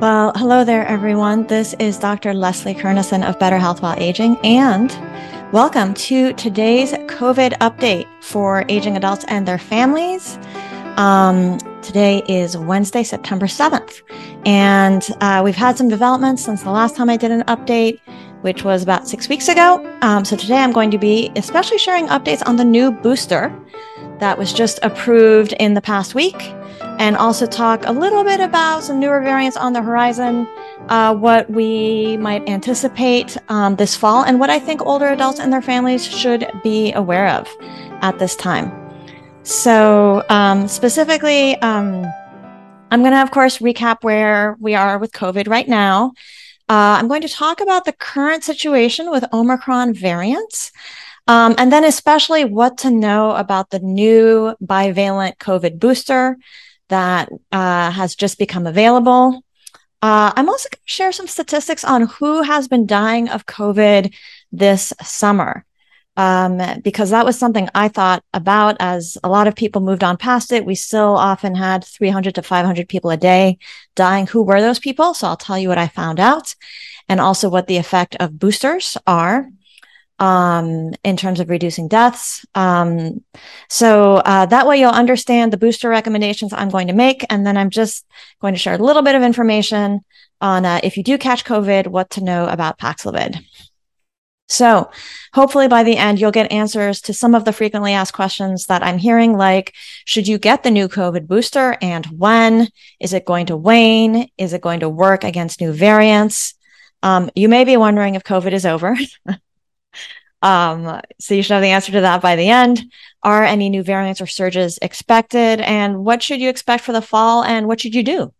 Well, hello there, everyone. This is Dr. Leslie Kernisan of Better Health While Aging, and welcome to today's COVID update for aging adults and their families. Um, today is Wednesday, September 7th, and uh, we've had some developments since the last time I did an update, which was about six weeks ago. Um, so today I'm going to be especially sharing updates on the new booster that was just approved in the past week and also talk a little bit about some newer variants on the horizon, uh, what we might anticipate um, this fall, and what I think older adults and their families should be aware of at this time. So, um, specifically, um, I'm going to, of course, recap where we are with COVID right now. Uh, I'm going to talk about the current situation with Omicron variants. Um, and then, especially, what to know about the new bivalent COVID booster that uh, has just become available. Uh, I'm also going to share some statistics on who has been dying of COVID this summer. Um, because that was something I thought about as a lot of people moved on past it. We still often had 300 to 500 people a day dying. Who were those people? So I'll tell you what I found out and also what the effect of boosters are um, in terms of reducing deaths. Um, so uh, that way you'll understand the booster recommendations I'm going to make. And then I'm just going to share a little bit of information on uh, if you do catch COVID, what to know about Paxlovid. So hopefully by the end, you'll get answers to some of the frequently asked questions that I'm hearing, like, should you get the new COVID booster and when? Is it going to wane? Is it going to work against new variants? Um, you may be wondering if COVID is over. Um, so you should have the answer to that by the end. Are any new variants or surges expected? And what should you expect for the fall? And what should you do?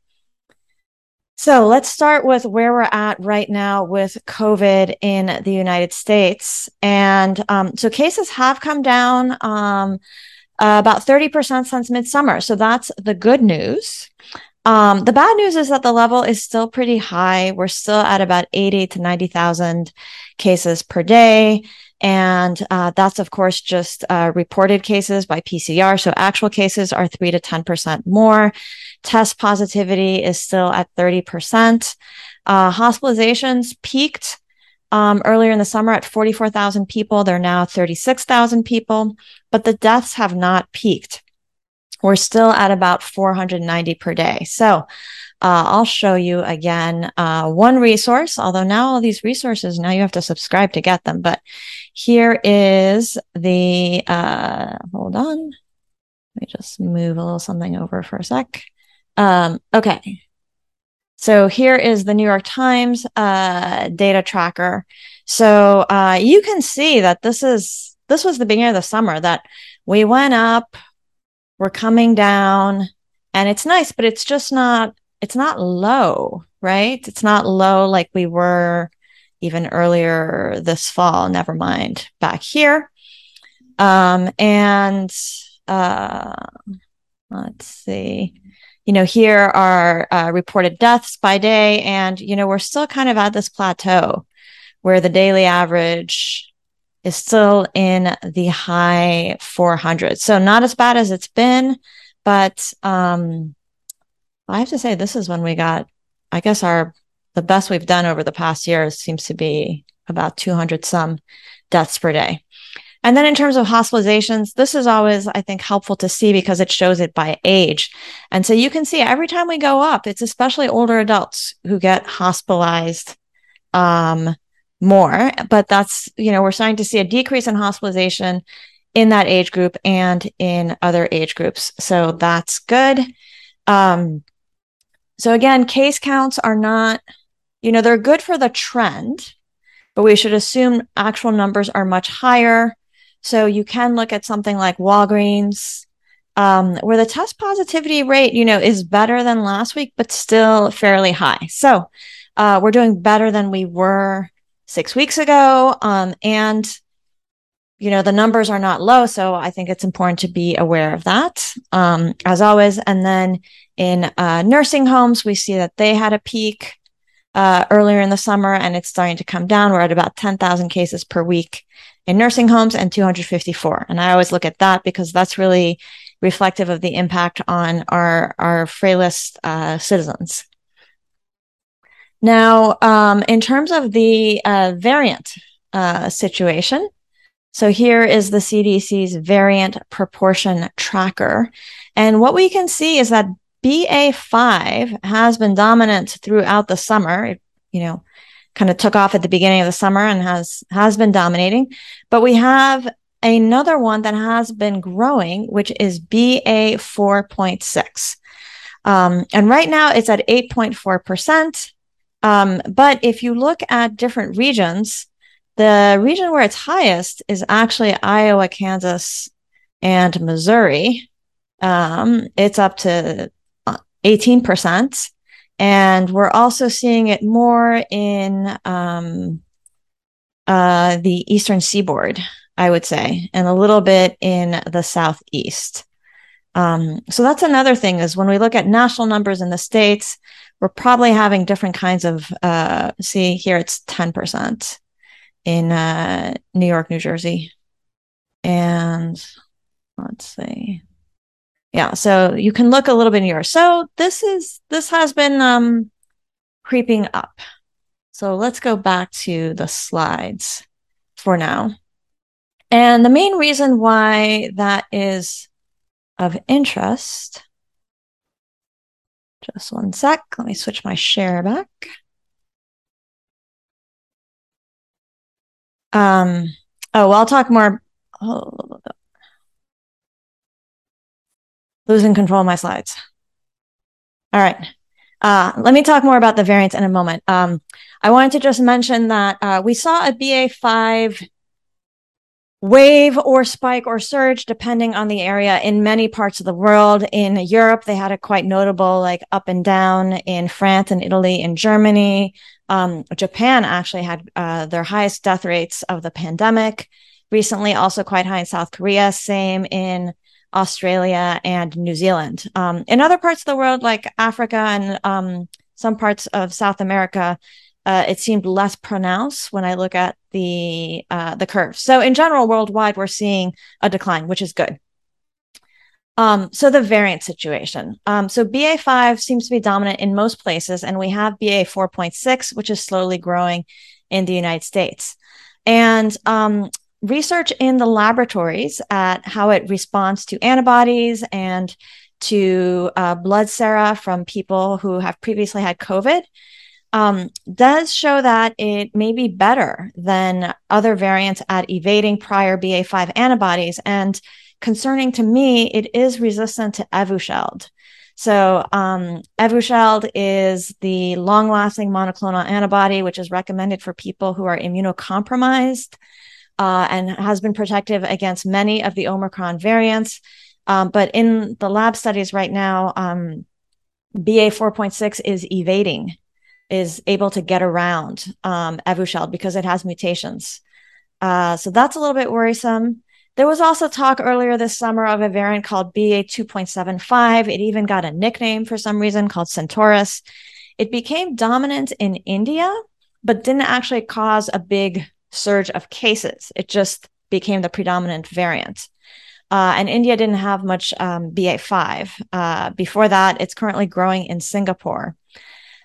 So let's start with where we're at right now with COVID in the United States. And um, so cases have come down um, about 30% since midsummer. So that's the good news. Um, the bad news is that the level is still pretty high. We're still at about 80 to 90,000 cases per day. And uh, that's, of course, just uh, reported cases by PCR. So actual cases are 3 to 10% more. Test positivity is still at 30%. Uh, hospitalizations peaked um, earlier in the summer at 44,000 people. They're now 36,000 people, but the deaths have not peaked. We're still at about 490 per day. So uh, I'll show you again uh, one resource, although now all these resources, now you have to subscribe to get them. But here is the, uh, hold on. Let me just move a little something over for a sec. Um, okay. So here is the New York Times uh, data tracker. So uh, you can see that this is this was the beginning of the summer that we went up, we're coming down, and it's nice, but it's just not it's not low, right? It's not low like we were even earlier this fall, never mind back here. Um, and uh, let's see, you know, here are uh, reported deaths by day. And, you know, we're still kind of at this plateau where the daily average is still in the high 400s. So not as bad as it's been, but um, I have to say, this is when we got, I guess, our the best we've done over the past years seems to be about 200 some deaths per day. And then in terms of hospitalizations, this is always, I think, helpful to see because it shows it by age. And so you can see every time we go up, it's especially older adults who get hospitalized um, more. But that's, you know, we're starting to see a decrease in hospitalization in that age group and in other age groups. So that's good. Um, so again, case counts are not, you know, they're good for the trend, but we should assume actual numbers are much higher. So you can look at something like Walgreens, um, where the test positivity rate, you know, is better than last week, but still fairly high. So uh, we're doing better than we were six weeks ago. Um, and you know the numbers are not low so i think it's important to be aware of that um, as always and then in uh, nursing homes, we see that they had a peak uh, earlier in the summer and it's starting to come down. We're at about 10,000 cases per week in nursing homes and 254. And I always look at that because that's really reflective of the impact on our, our frailest uh, citizens. Now, um, in terms of the uh, variant uh, situation, so here is the CDC's variant proportion tracker. And what we can see is that BA5 has been dominant throughout the summer. It, you know, kind of took off at the beginning of the summer and has has been dominating. But we have another one that has been growing, which is BA 4.6. Um, and right now it's at 8.4%. Um, but if you look at different regions, the region where it's highest is actually Iowa, Kansas, and Missouri. Um, it's up to 18%. Uh, and we're also seeing it more in um, uh, the eastern seaboard, I would say, and a little bit in the southeast. Um, so that's another thing is when we look at national numbers in the states, we're probably having different kinds of, uh, see here it's 10% in uh, New York, New Jersey. And let's see. Yeah so you can look a little bit yours so this is this has been um creeping up. So let's go back to the slides for now. And the main reason why that is of interest just one sec let me switch my share back um oh well i'll talk more oh, losing control of my slides. All right. Uh, let me talk more about the variants in a moment. Um, I wanted to just mention that uh, we saw a BA5 wave or spike or surge, depending on the area, in many parts of the world. In Europe, they had a quite notable like up and down. In France and Italy and Germany, um, Japan actually had uh, their highest death rates of the pandemic. Recently, also quite high in South Korea. Same in Australia, and New Zealand. Um, in other parts of the world, like Africa and um, some parts of South America, uh, it seemed less pronounced when I look at the uh, the curve. So in general, worldwide, we're seeing a decline, which is good. Um, so the variant situation. Um, so BA5 seems to be dominant in most places, and we have BA 4.6, which is slowly growing in the United States. And um, research in the laboratories at how it responds to antibodies and to uh, blood sera from people who have previously had COVID um, does show that it may be better than other variants at evading prior BA5 antibodies. And concerning to me, it is resistant to Evusheld. So, um, Evusheld is the long lasting monoclonal antibody, which is recommended for people who are immunocompromised uh, and has been protective against many of the Omicron variants. Um, but in the lab studies right now, um, BA 4.6 is evading, is able to get around um, Evusheld because it has mutations. Uh, so that's a little bit worrisome. There was also talk earlier this summer of a variant called BA 2.75. It even got a nickname for some reason called Centaurus. It became dominant in India, but didn't actually cause a big surge of cases. It just became the predominant variant. Uh, and India didn't have much um, BA5. Uh, before that, it's currently growing in Singapore.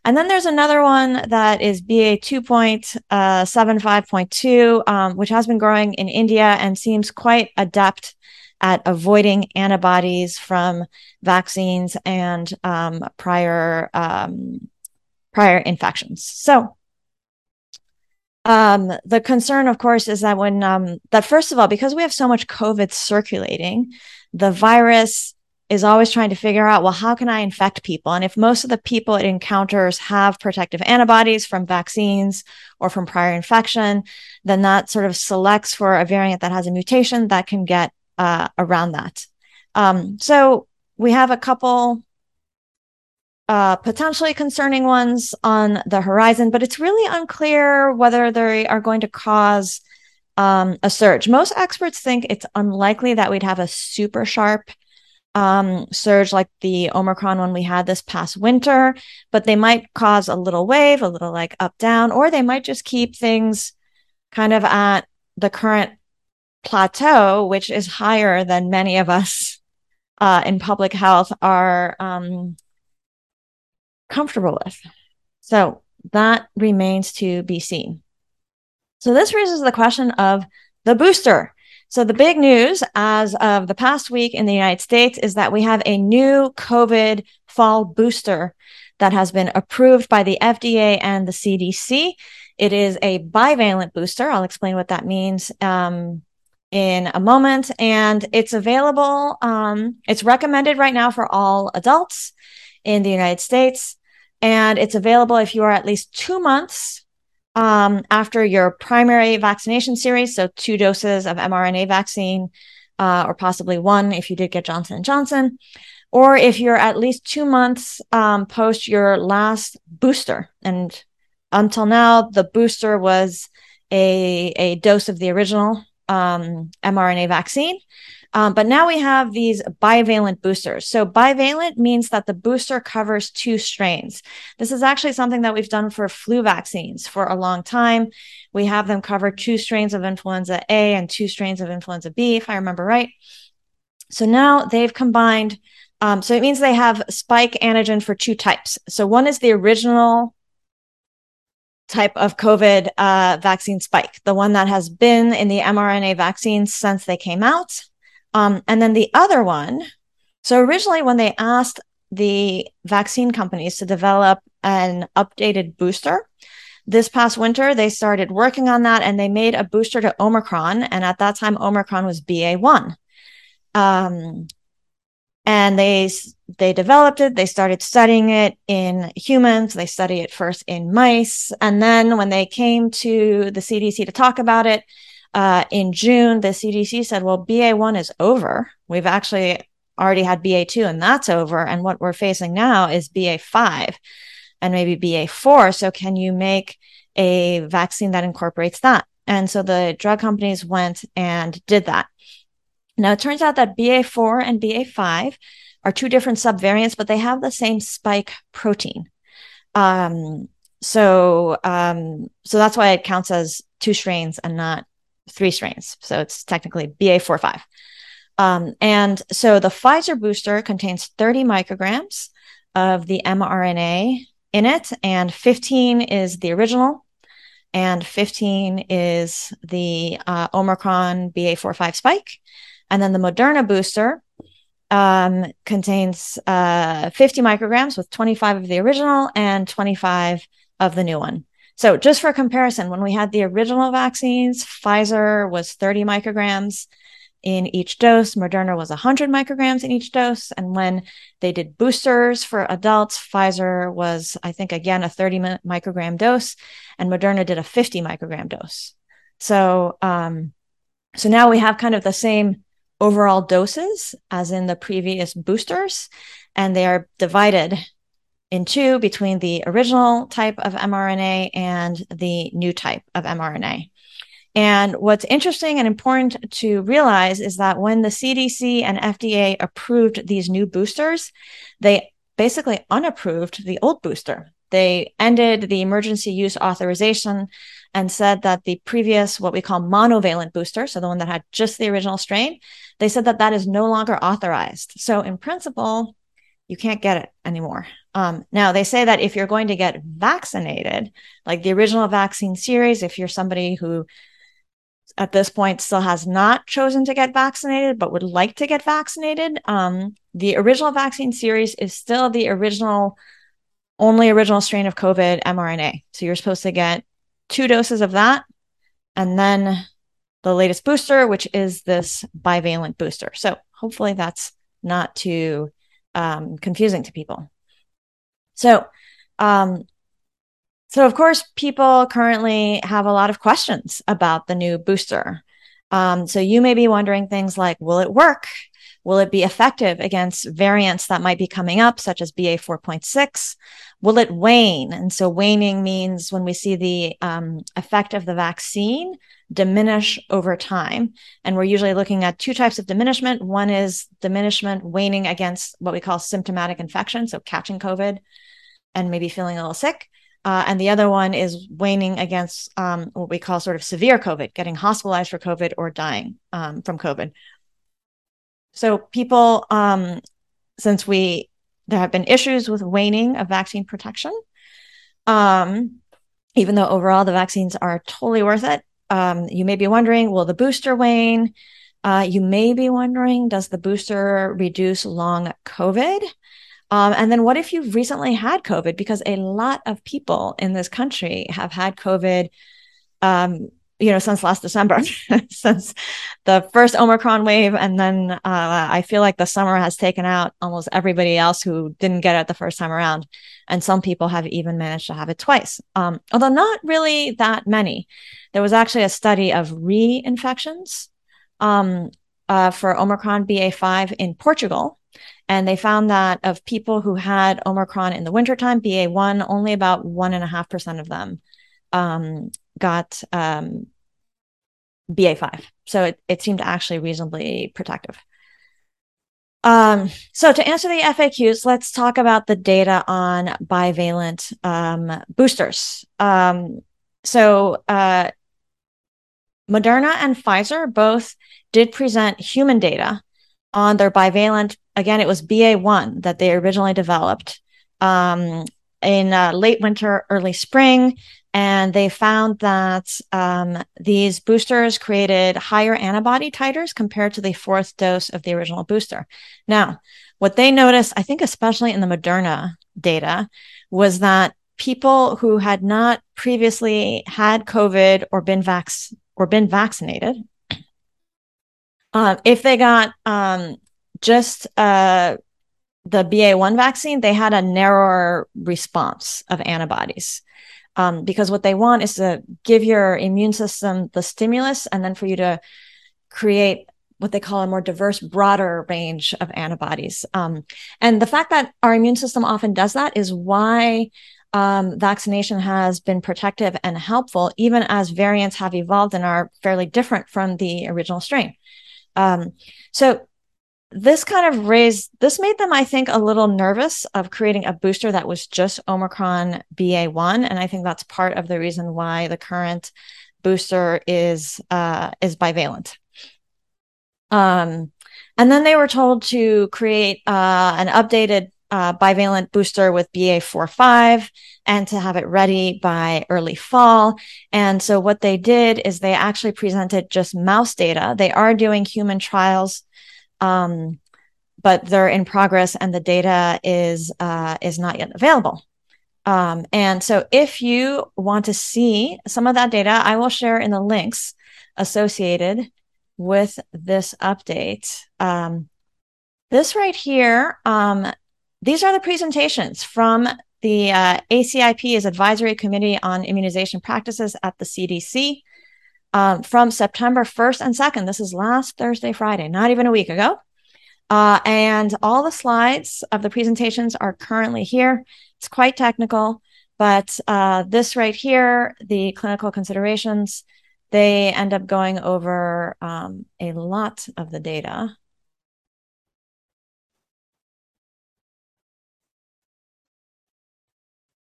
And then there's another one that is BA 2.75.2, uh, um, which has been growing in India and seems quite adept at avoiding antibodies from vaccines and um, prior um, prior infections. So um, the concern, of course, is that when um, that first of all, because we have so much COVID circulating, the virus is always trying to figure out, well, how can I infect people? And if most of the people it encounters have protective antibodies from vaccines or from prior infection, then that sort of selects for a variant that has a mutation that can get uh, around that. Um, so we have a couple uh, potentially concerning ones on the horizon, but it's really unclear whether they are going to cause um, a surge. Most experts think it's unlikely that we'd have a super sharp um, surge like the Omicron one we had this past winter, but they might cause a little wave, a little like up down, or they might just keep things kind of at the current plateau, which is higher than many of us uh, in public health are um, comfortable with. So that remains to be seen. So this raises the question of the booster. So the big news as of the past week in the United States is that we have a new COVID fall booster that has been approved by the FDA and the CDC. It is a bivalent booster. I'll explain what that means um, in a moment. And it's available, um, it's recommended right now for all adults in the United States. And it's available if you are at least two months um, after your primary vaccination series, so two doses of mRNA vaccine, uh, or possibly one if you did get Johnson and Johnson, or if you're at least two months um, post your last booster. And until now, the booster was a a dose of the original um, mRNA vaccine. Um, but now we have these bivalent boosters. So bivalent means that the booster covers two strains. This is actually something that we've done for flu vaccines for a long time. We have them cover two strains of influenza A and two strains of influenza B, if I remember right. So now they've combined. Um, so it means they have spike antigen for two types. So one is the original type of COVID uh, vaccine spike, the one that has been in the mRNA vaccines since they came out. Um, and then the other one, so originally when they asked the vaccine companies to develop an updated booster, this past winter they started working on that and they made a booster to Omicron. And at that time, Omicron was BA1. Um, and they they developed it they started studying it in humans they studied it first in mice and then when they came to the cdc to talk about it uh, in June, the CDC said, well, BA1 is over. We've actually already had BA2 and that's over. And what we're facing now is BA5 and maybe BA4. So can you make a vaccine that incorporates that? And so the drug companies went and did that. Now it turns out that BA4 and BA5 are two different subvariants, but they have the same spike protein. Um, so, um, so that's why it counts as two strains and not three strains. So it's technically BA45. Um, and so the Pfizer booster contains 30 micrograms of the mRNA in it, and 15 is the original, and 15 is the uh, Omicron BA45 spike. And then the Moderna booster um, contains uh, 50 micrograms with 25 of the original and 25 of the new one. So, just for comparison, when we had the original vaccines, Pfizer was 30 micrograms in each dose, Moderna was 100 micrograms in each dose. And when they did boosters for adults, Pfizer was, I think, again, a 30 microgram dose, and Moderna did a 50 microgram dose. So, um, so now we have kind of the same overall doses as in the previous boosters, and they are divided in two between the original type of mRNA and the new type of mRNA. And what's interesting and important to realize is that when the CDC and FDA approved these new boosters, they basically unapproved the old booster. They ended the emergency use authorization and said that the previous, what we call monovalent booster, so the one that had just the original strain, they said that that is no longer authorized. So in principle, you can't get it anymore. Um, now, they say that if you're going to get vaccinated, like the original vaccine series, if you're somebody who at this point still has not chosen to get vaccinated but would like to get vaccinated, um, the original vaccine series is still the original, only original strain of COVID mRNA. So you're supposed to get two doses of that and then the latest booster, which is this bivalent booster. So hopefully that's not too um, confusing to people. So, um, so of course, people currently have a lot of questions about the new booster. Um, so you may be wondering things like, will it work? Will it be effective against variants that might be coming up, such as BA 4.6? Will it wane? And so waning means when we see the um, effect of the vaccine diminish over time. And we're usually looking at two types of diminishment. One is diminishment waning against what we call symptomatic infection, so catching COVID and maybe feeling a little sick. Uh, and the other one is waning against um, what we call sort of severe COVID, getting hospitalized for COVID or dying um, from COVID. So people, um, since we there have been issues with waning of vaccine protection, Um, even though overall the vaccines are totally worth it. Um, you may be wondering, will the booster wane? Uh, you may be wondering, does the booster reduce long COVID? Um, and then what if you've recently had COVID? Because a lot of people in this country have had COVID, um, you know, since last December, since the first Omicron wave. And then uh, I feel like the summer has taken out almost everybody else who didn't get it the first time around. And some people have even managed to have it twice, um, although not really that many. There was actually a study of reinfections um, uh, for Omicron BA5 in Portugal. And they found that of people who had Omicron in the wintertime, BA1, only about 1.5% of them um, got um, BA5. So it, it seemed actually reasonably protective. Um, so to answer the FAQs, let's talk about the data on bivalent um, boosters. Um, so uh, Moderna and Pfizer both did present human data on their bivalent. Again, it was BA1 that they originally developed um, in uh, late winter, early spring. And they found that um, these boosters created higher antibody titers compared to the fourth dose of the original booster. Now, what they noticed, I think, especially in the Moderna data, was that people who had not previously had COVID or been vax or been vaccinated, uh, if they got um, just uh, the BA1 vaccine, they had a narrower response of antibodies. Um, because what they want is to give your immune system the stimulus and then for you to create what they call a more diverse, broader range of antibodies. Um, and the fact that our immune system often does that is why um, vaccination has been protective and helpful, even as variants have evolved and are fairly different from the original strain. Um, so this kind of raised this made them i think a little nervous of creating a booster that was just omicron ba1 and i think that's part of the reason why the current booster is uh, is bivalent um, and then they were told to create uh, an updated uh, bivalent booster with BA45 and to have it ready by early fall. And so what they did is they actually presented just mouse data. They are doing human trials, um, but they're in progress and the data is uh, is not yet available. Um, and so if you want to see some of that data, I will share in the links associated with this update. Um, this right here um, these are the presentations from the uh, is Advisory Committee on Immunization Practices at the CDC um, from September 1st and 2nd. This is last Thursday, Friday, not even a week ago. Uh, and all the slides of the presentations are currently here. It's quite technical, but uh, this right here, the clinical considerations, they end up going over um, a lot of the data.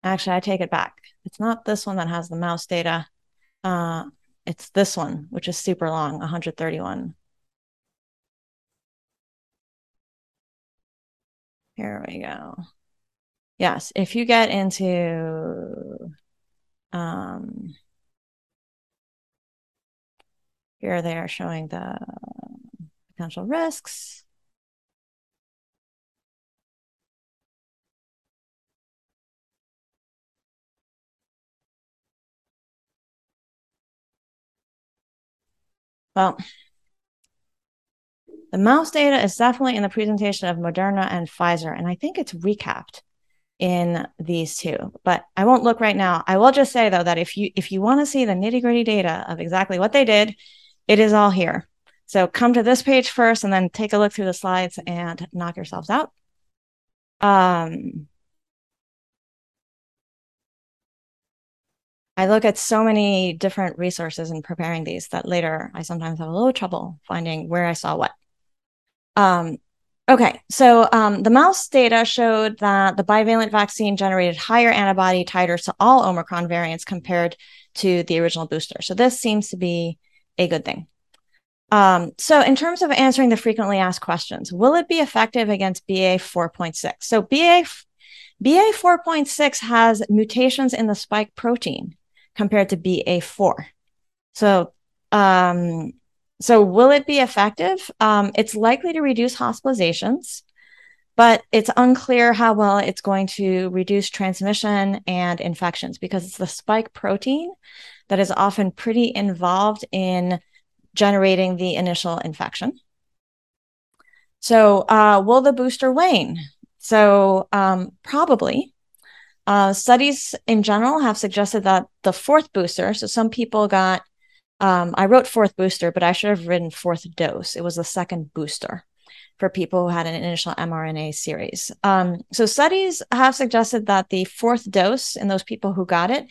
Actually, I take it back. It's not this one that has the mouse data. Uh, it's this one, which is super long, 131. Here we go. Yes, if you get into um, here they are showing the potential risks. Well, the mouse data is definitely in the presentation of Moderna and Pfizer, and I think it's recapped in these two. But I won't look right now. I will just say though that if you if you want to see the nitty gritty data of exactly what they did, it is all here. So come to this page first, and then take a look through the slides and knock yourselves out. Um, I look at so many different resources in preparing these that later I sometimes have a little trouble finding where I saw what. Um, okay, so um, the mouse data showed that the bivalent vaccine generated higher antibody titers to all Omicron variants compared to the original booster. So this seems to be a good thing. Um, so in terms of answering the frequently asked questions, will it be effective against BA 4.6? So BA BA 4.6 has mutations in the spike protein compared to BA4. So, um, so will it be effective? Um, it's likely to reduce hospitalizations, but it's unclear how well it's going to reduce transmission and infections because it's the spike protein that is often pretty involved in generating the initial infection. So, uh, will the booster wane? So, um, probably. Uh, studies in general have suggested that the fourth booster, so some people got, um, I wrote fourth booster, but I should have written fourth dose. It was the second booster for people who had an initial mRNA series. Um, so studies have suggested that the fourth dose in those people who got it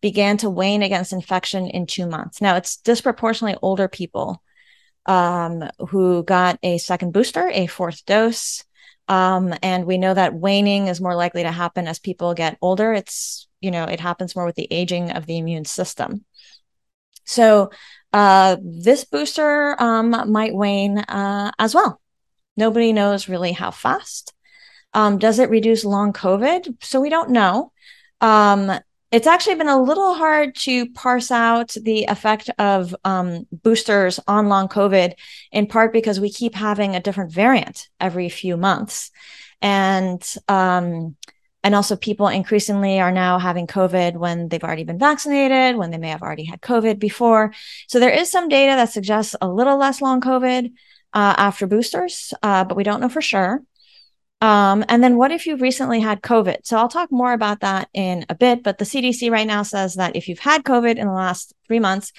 began to wane against infection in two months. Now it's disproportionately older people um, who got a second booster, a fourth dose. Um, and we know that waning is more likely to happen as people get older. It's, you know, it happens more with the aging of the immune system. So uh, this booster um, might wane uh, as well. Nobody knows really how fast. Um, does it reduce long COVID? So we don't know. Um, it's actually been a little hard to parse out the effect of um, boosters on long COVID, in part because we keep having a different variant every few months, and um, and also people increasingly are now having COVID when they've already been vaccinated, when they may have already had COVID before. So there is some data that suggests a little less long COVID uh, after boosters, uh, but we don't know for sure. Um, and then what if you've recently had COVID? So I'll talk more about that in a bit, but the CDC right now says that if you've had COVID in the last three months,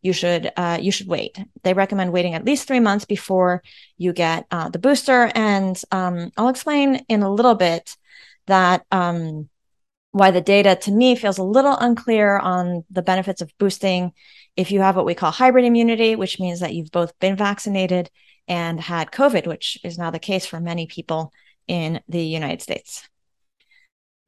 you should uh, you should wait. They recommend waiting at least three months before you get uh, the booster. And um, I'll explain in a little bit that um, why the data to me feels a little unclear on the benefits of boosting if you have what we call hybrid immunity, which means that you've both been vaccinated and had COVID, which is now the case for many people in the United States.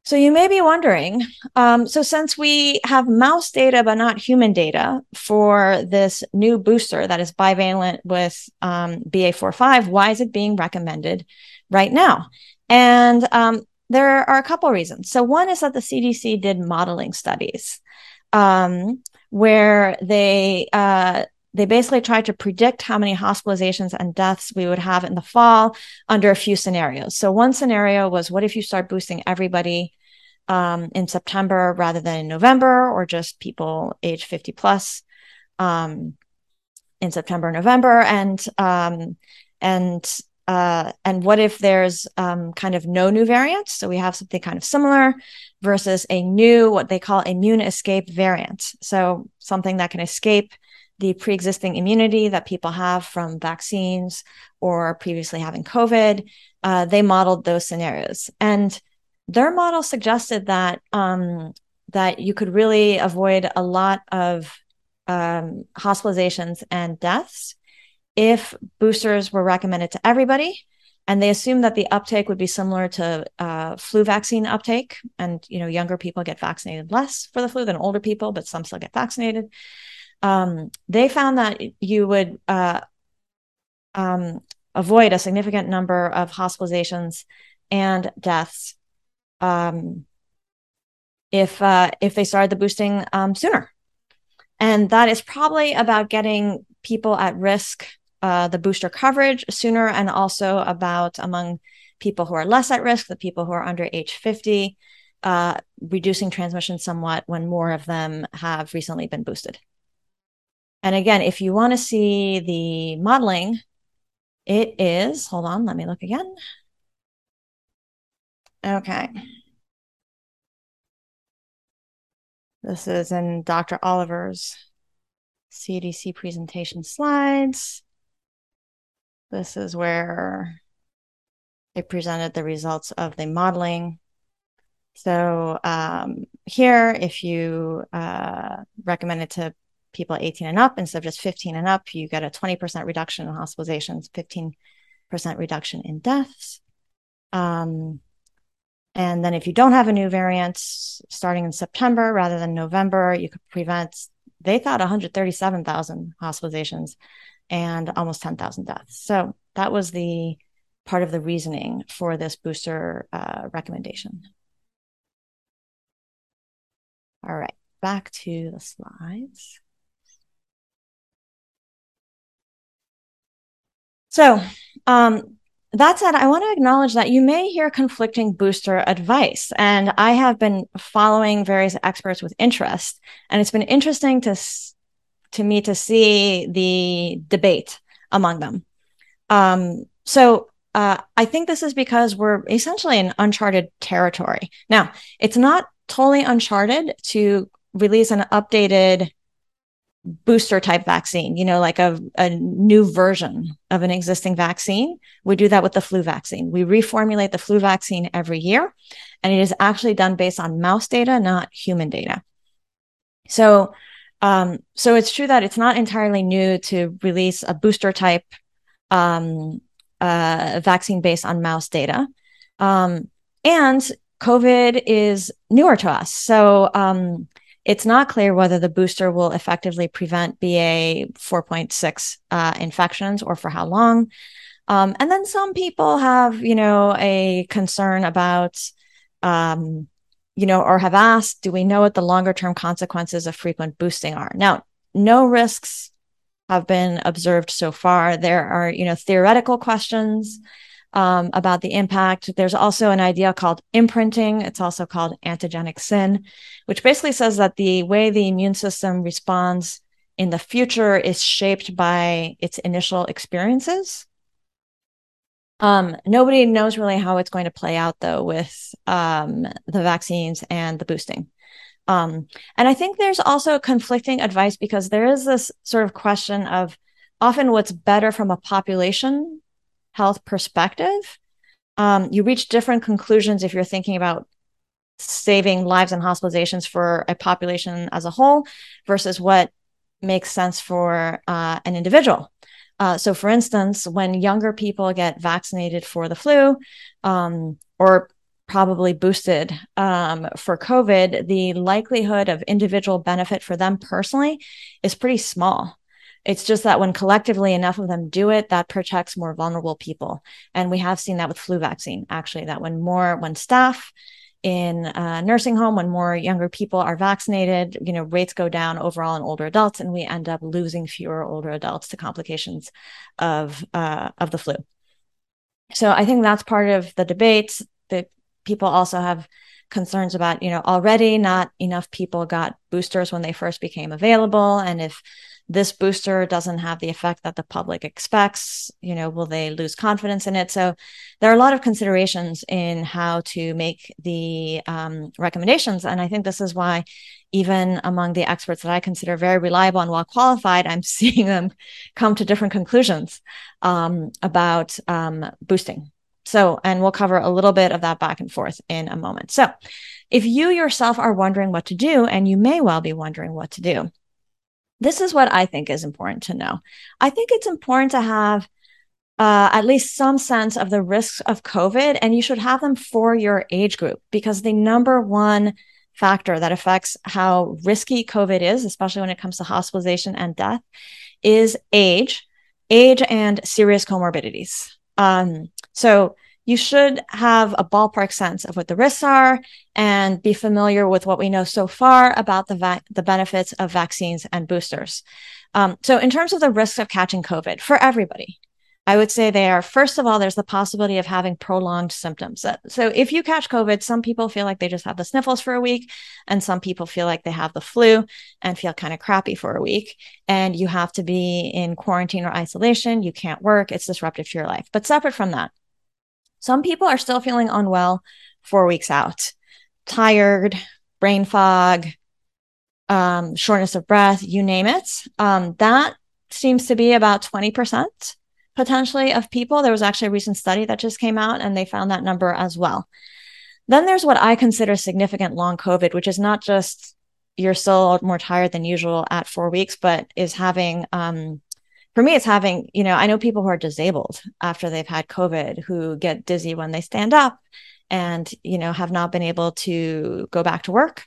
So you may be wondering, um, so since we have mouse data but not human data for this new booster that is bivalent with um, BA45, why is it being recommended right now? And um, there are a couple reasons. So one is that the CDC did modeling studies um, where they uh, they basically tried to predict how many hospitalizations and deaths we would have in the fall under a few scenarios. So one scenario was what if you start boosting everybody um, in September rather than in November, or just people age 50 plus um, in September, November, and um, and uh, and what if there's um, kind of no new variants? So we have something kind of similar versus a new, what they call immune escape variant. So something that can escape the pre-existing immunity that people have from vaccines or previously having COVID. Uh, they modeled those scenarios, and their model suggested that um, that you could really avoid a lot of um, hospitalizations and deaths if boosters were recommended to everybody. And they assumed that the uptake would be similar to uh, flu vaccine uptake. And you know younger people get vaccinated less for the flu than older people but some still get vaccinated um, they found that you would uh, um, avoid a significant number of hospitalizations and deaths um, if uh, if they started the boosting um, sooner, and that is probably about getting people at risk uh, the booster coverage sooner, and also about among people who are less at risk, the people who are under age fifty, uh, reducing transmission somewhat when more of them have recently been boosted. And again, if you want to see the modeling, it is, hold on, let me look again. Okay. This is in Dr. Oliver's CDC presentation slides. This is where they presented the results of the modeling. So um, here, if you uh, recommend it to people 18 and up instead of just 15 and up, you get a 20% reduction in hospitalizations, 15% reduction in deaths. Um, and then if you don't have a new variant starting in September rather than November, you could prevent, they thought 137,000 hospitalizations and almost 10,000 deaths. So that was the part of the reasoning for this booster uh, recommendation. All right, back to the slides. So, um, that said, I want to acknowledge that you may hear conflicting booster advice, and I have been following various experts with interest, and it's been interesting to to me to see the debate among them. Um, so uh, I think this is because we're essentially in uncharted territory. Now, it's not totally uncharted to release an updated booster type vaccine, you know, like a, a new version of an existing vaccine. We do that with the flu vaccine. We reformulate the flu vaccine every year, and it is actually done based on mouse data, not human data. So, um, so it's true that it's not entirely new to release a booster type um, uh, vaccine based on mouse data. Um, and COVID is newer to us. So, um, it's not clear whether the booster will effectively prevent BA 4.6 uh, infections or for how long. Um, and then some people have, you know, a concern about, um, you know, or have asked, do we know what the longer term consequences of frequent boosting are? Now, no risks have been observed so far. There are, you know, theoretical questions um, about the impact. There's also an idea called imprinting. It's also called antigenic sin, which basically says that the way the immune system responds in the future is shaped by its initial experiences. Um, nobody knows really how it's going to play out though with um, the vaccines and the boosting. Um, and I think there's also conflicting advice because there is this sort of question of often what's better from a population health perspective, um, you reach different conclusions if you're thinking about saving lives and hospitalizations for a population as a whole versus what makes sense for uh, an individual. Uh, so, for instance, when younger people get vaccinated for the flu um, or probably boosted um, for COVID, the likelihood of individual benefit for them personally is pretty small. It's just that when collectively enough of them do it, that protects more vulnerable people. And we have seen that with flu vaccine, actually, that when more, when staff in a nursing home, when more younger people are vaccinated, you know, rates go down overall in older adults, and we end up losing fewer older adults to complications of uh, of the flu. So I think that's part of the debate. That people also have concerns about, you know, already not enough people got boosters when they first became available, and if this booster doesn't have the effect that the public expects you know will they lose confidence in it? So there are a lot of considerations in how to make the um, recommendations. And i think this is why even among the experts that i consider very reliable and well qualified i'm seeing them come to different conclusions um, about um, boosting. So and we'll cover a little bit of that back and forth in a moment. So if you yourself are wondering what to do and you may well be wondering what to do this is what I think is important to know. I think it's important to have uh, at least some sense of the risks of COVID, and you should have them for your age group because the number one factor that affects how risky COVID is, especially when it comes to hospitalization and death, is age, age and serious comorbidities. Um, so you should have a ballpark sense of what the risks are and be familiar with what we know so far about the, va- the benefits of vaccines and boosters. Um, so, in terms of the risks of catching COVID for everybody, I would say they are first of all, there's the possibility of having prolonged symptoms. So, if you catch COVID, some people feel like they just have the sniffles for a week, and some people feel like they have the flu and feel kind of crappy for a week. And you have to be in quarantine or isolation. You can't work, it's disruptive to your life. But separate from that, some people are still feeling unwell four weeks out, tired, brain fog, um, shortness of breath, you name it. Um, that seems to be about 20% potentially of people. There was actually a recent study that just came out and they found that number as well. Then there's what I consider significant long COVID, which is not just you're still more tired than usual at four weeks, but is having um, for me, it's having, you know, I know people who are disabled after they've had COVID who get dizzy when they stand up and, you know, have not been able to go back to work.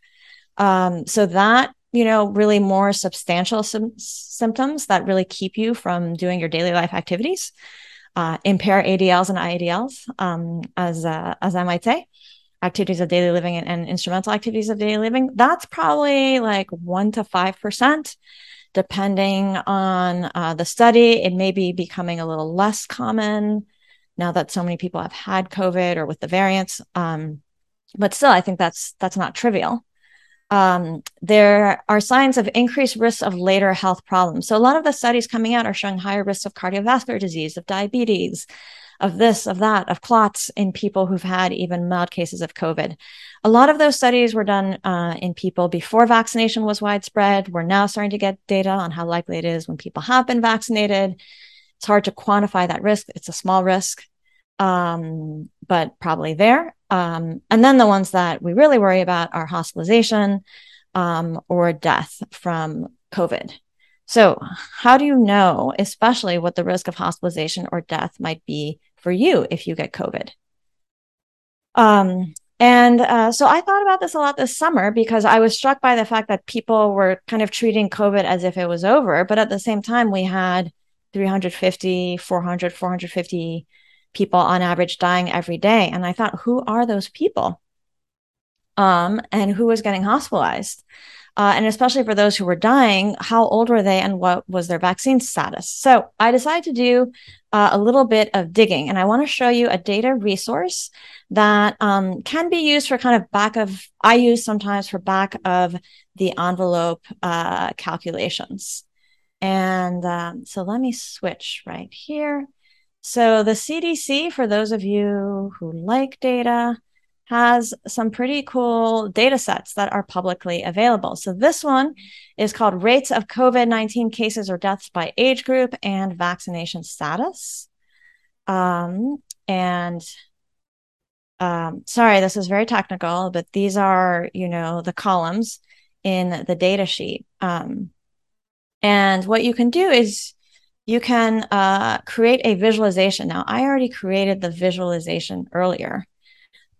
Um, so that, you know, really more substantial sim- symptoms that really keep you from doing your daily life activities, uh, impair ADLs and IADLs, um, as, uh, as I might say. activities of daily living and, and instrumental activities of daily living, that's probably like one to 5%. Depending on uh, the study, it may be becoming a little less common now that so many people have had COVID or with the variants. Um, but still, I think that's that's not trivial. Um, there are signs of increased risk of later health problems. So a lot of the studies coming out are showing higher risks of cardiovascular disease, of diabetes, of this, of that, of clots in people who've had even mild cases of COVID. A lot of those studies were done uh, in people before vaccination was widespread. We're now starting to get data on how likely it is when people have been vaccinated. It's hard to quantify that risk. It's a small risk, um, but probably there. Um, and then the ones that we really worry about are hospitalization um, or death from COVID. So, how do you know, especially what the risk of hospitalization or death might be for you if you get COVID? Um, and uh, so I thought about this a lot this summer because I was struck by the fact that people were kind of treating COVID as if it was over. But at the same time, we had 350, 400, 450 people on average dying every day. And I thought, who are those people? Um, and who was getting hospitalized? Uh, and especially for those who were dying, how old were they and what was their vaccine status? So I decided to do uh, a little bit of digging, and I want to show you a data resource that um, can be used for kind of back of, I use sometimes for back of the envelope uh, calculations. And um, so let me switch right here. So the CDC, for those of you who like data, has some pretty cool data sets that are publicly available. So this one is called Rates of COVID 19 Cases or Deaths by Age Group and Vaccination Status. Um, and um, sorry, this is very technical, but these are, you know, the columns in the data sheet. Um, and what you can do is you can uh, create a visualization. Now, I already created the visualization earlier.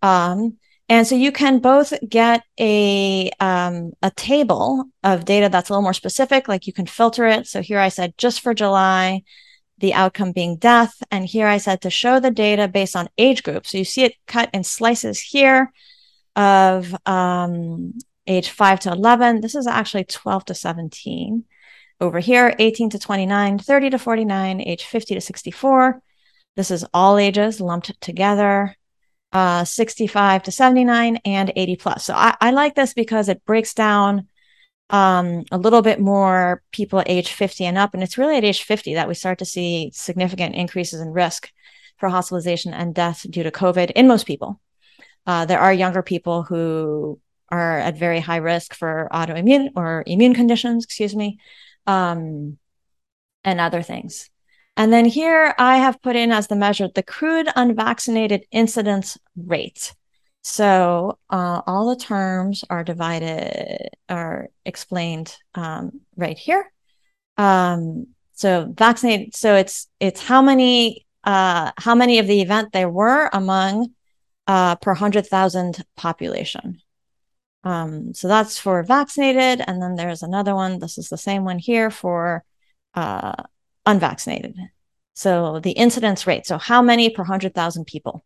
Um, and so you can both get a um, a table of data that's a little more specific, like you can filter it. So here I said just for July, the outcome being death, and here I said to show the data based on age group. So you see it cut in slices here of um, age five to eleven. This is actually twelve to seventeen. Over here, 18 to 29, 30 to 49, age 50 to 64. This is all ages lumped together uh, 65 to 79 and 80 plus. So I, I like this because it breaks down um, a little bit more people age 50 and up. And it's really at age 50 that we start to see significant increases in risk for hospitalization and death due to COVID in most people. Uh, there are younger people who are at very high risk for autoimmune or immune conditions, excuse me, um, and other things. And then here I have put in as the measure the crude unvaccinated incidence rate. So uh, all the terms are divided, are explained um, right here. Um, so vaccinated, so it's it's how many uh, how many of the event there were among uh, per hundred thousand population. Um, so that's for vaccinated, and then there's another one. This is the same one here for uh, unvaccinated. So the incidence rate, so how many per 100,000 people.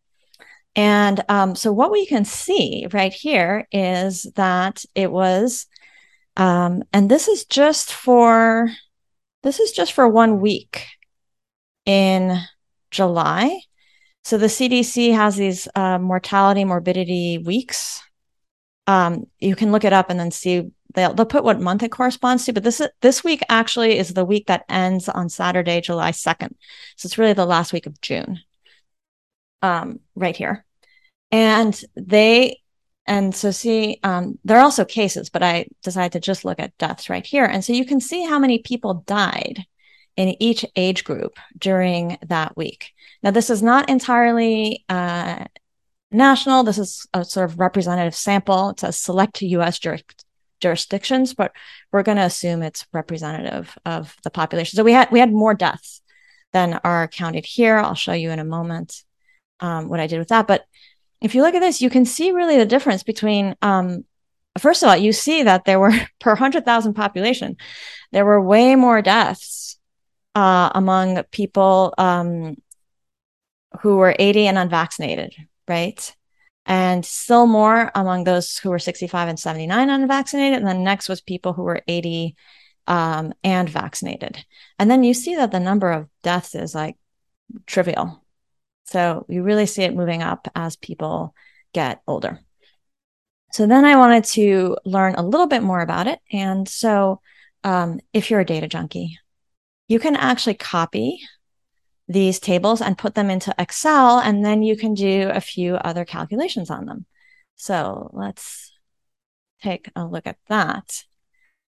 And um, so what we can see right here is that it was, um, and this is just for, this is just for one week in July. So the CDC has these uh, mortality morbidity weeks. Um, you can look it up and then see they'll, they'll put what month it corresponds to but this this week actually is the week that ends on saturday july 2nd so it's really the last week of june um, right here. And they and so see um, there are also cases but i decided to just look at deaths right here. And so you can see how many people died in each age group during that week. Now this is not entirely uh, national. This is a sort of representative sample it says select us jurisdictions jurisdictions, but we're going to assume it's representative of the population. So we had we had more deaths than are counted here. I'll show you in a moment um, what I did with that. But if you look at this, you can see really the difference between. Um, first of all, you see that there were per hundred thousand population, there were way more deaths uh, among people um, who were 80 and unvaccinated, right? And still more among those who were 65 and 79 unvaccinated. And then next was people who were 80 um, and vaccinated. And then you see that the number of deaths is like trivial. So you really see it moving up as people get older. So then I wanted to learn a little bit more about it. And so um, if you're a data junkie, you can actually copy these tables and put them into Excel, and then you can do a few other calculations on them. So let's take a look at that.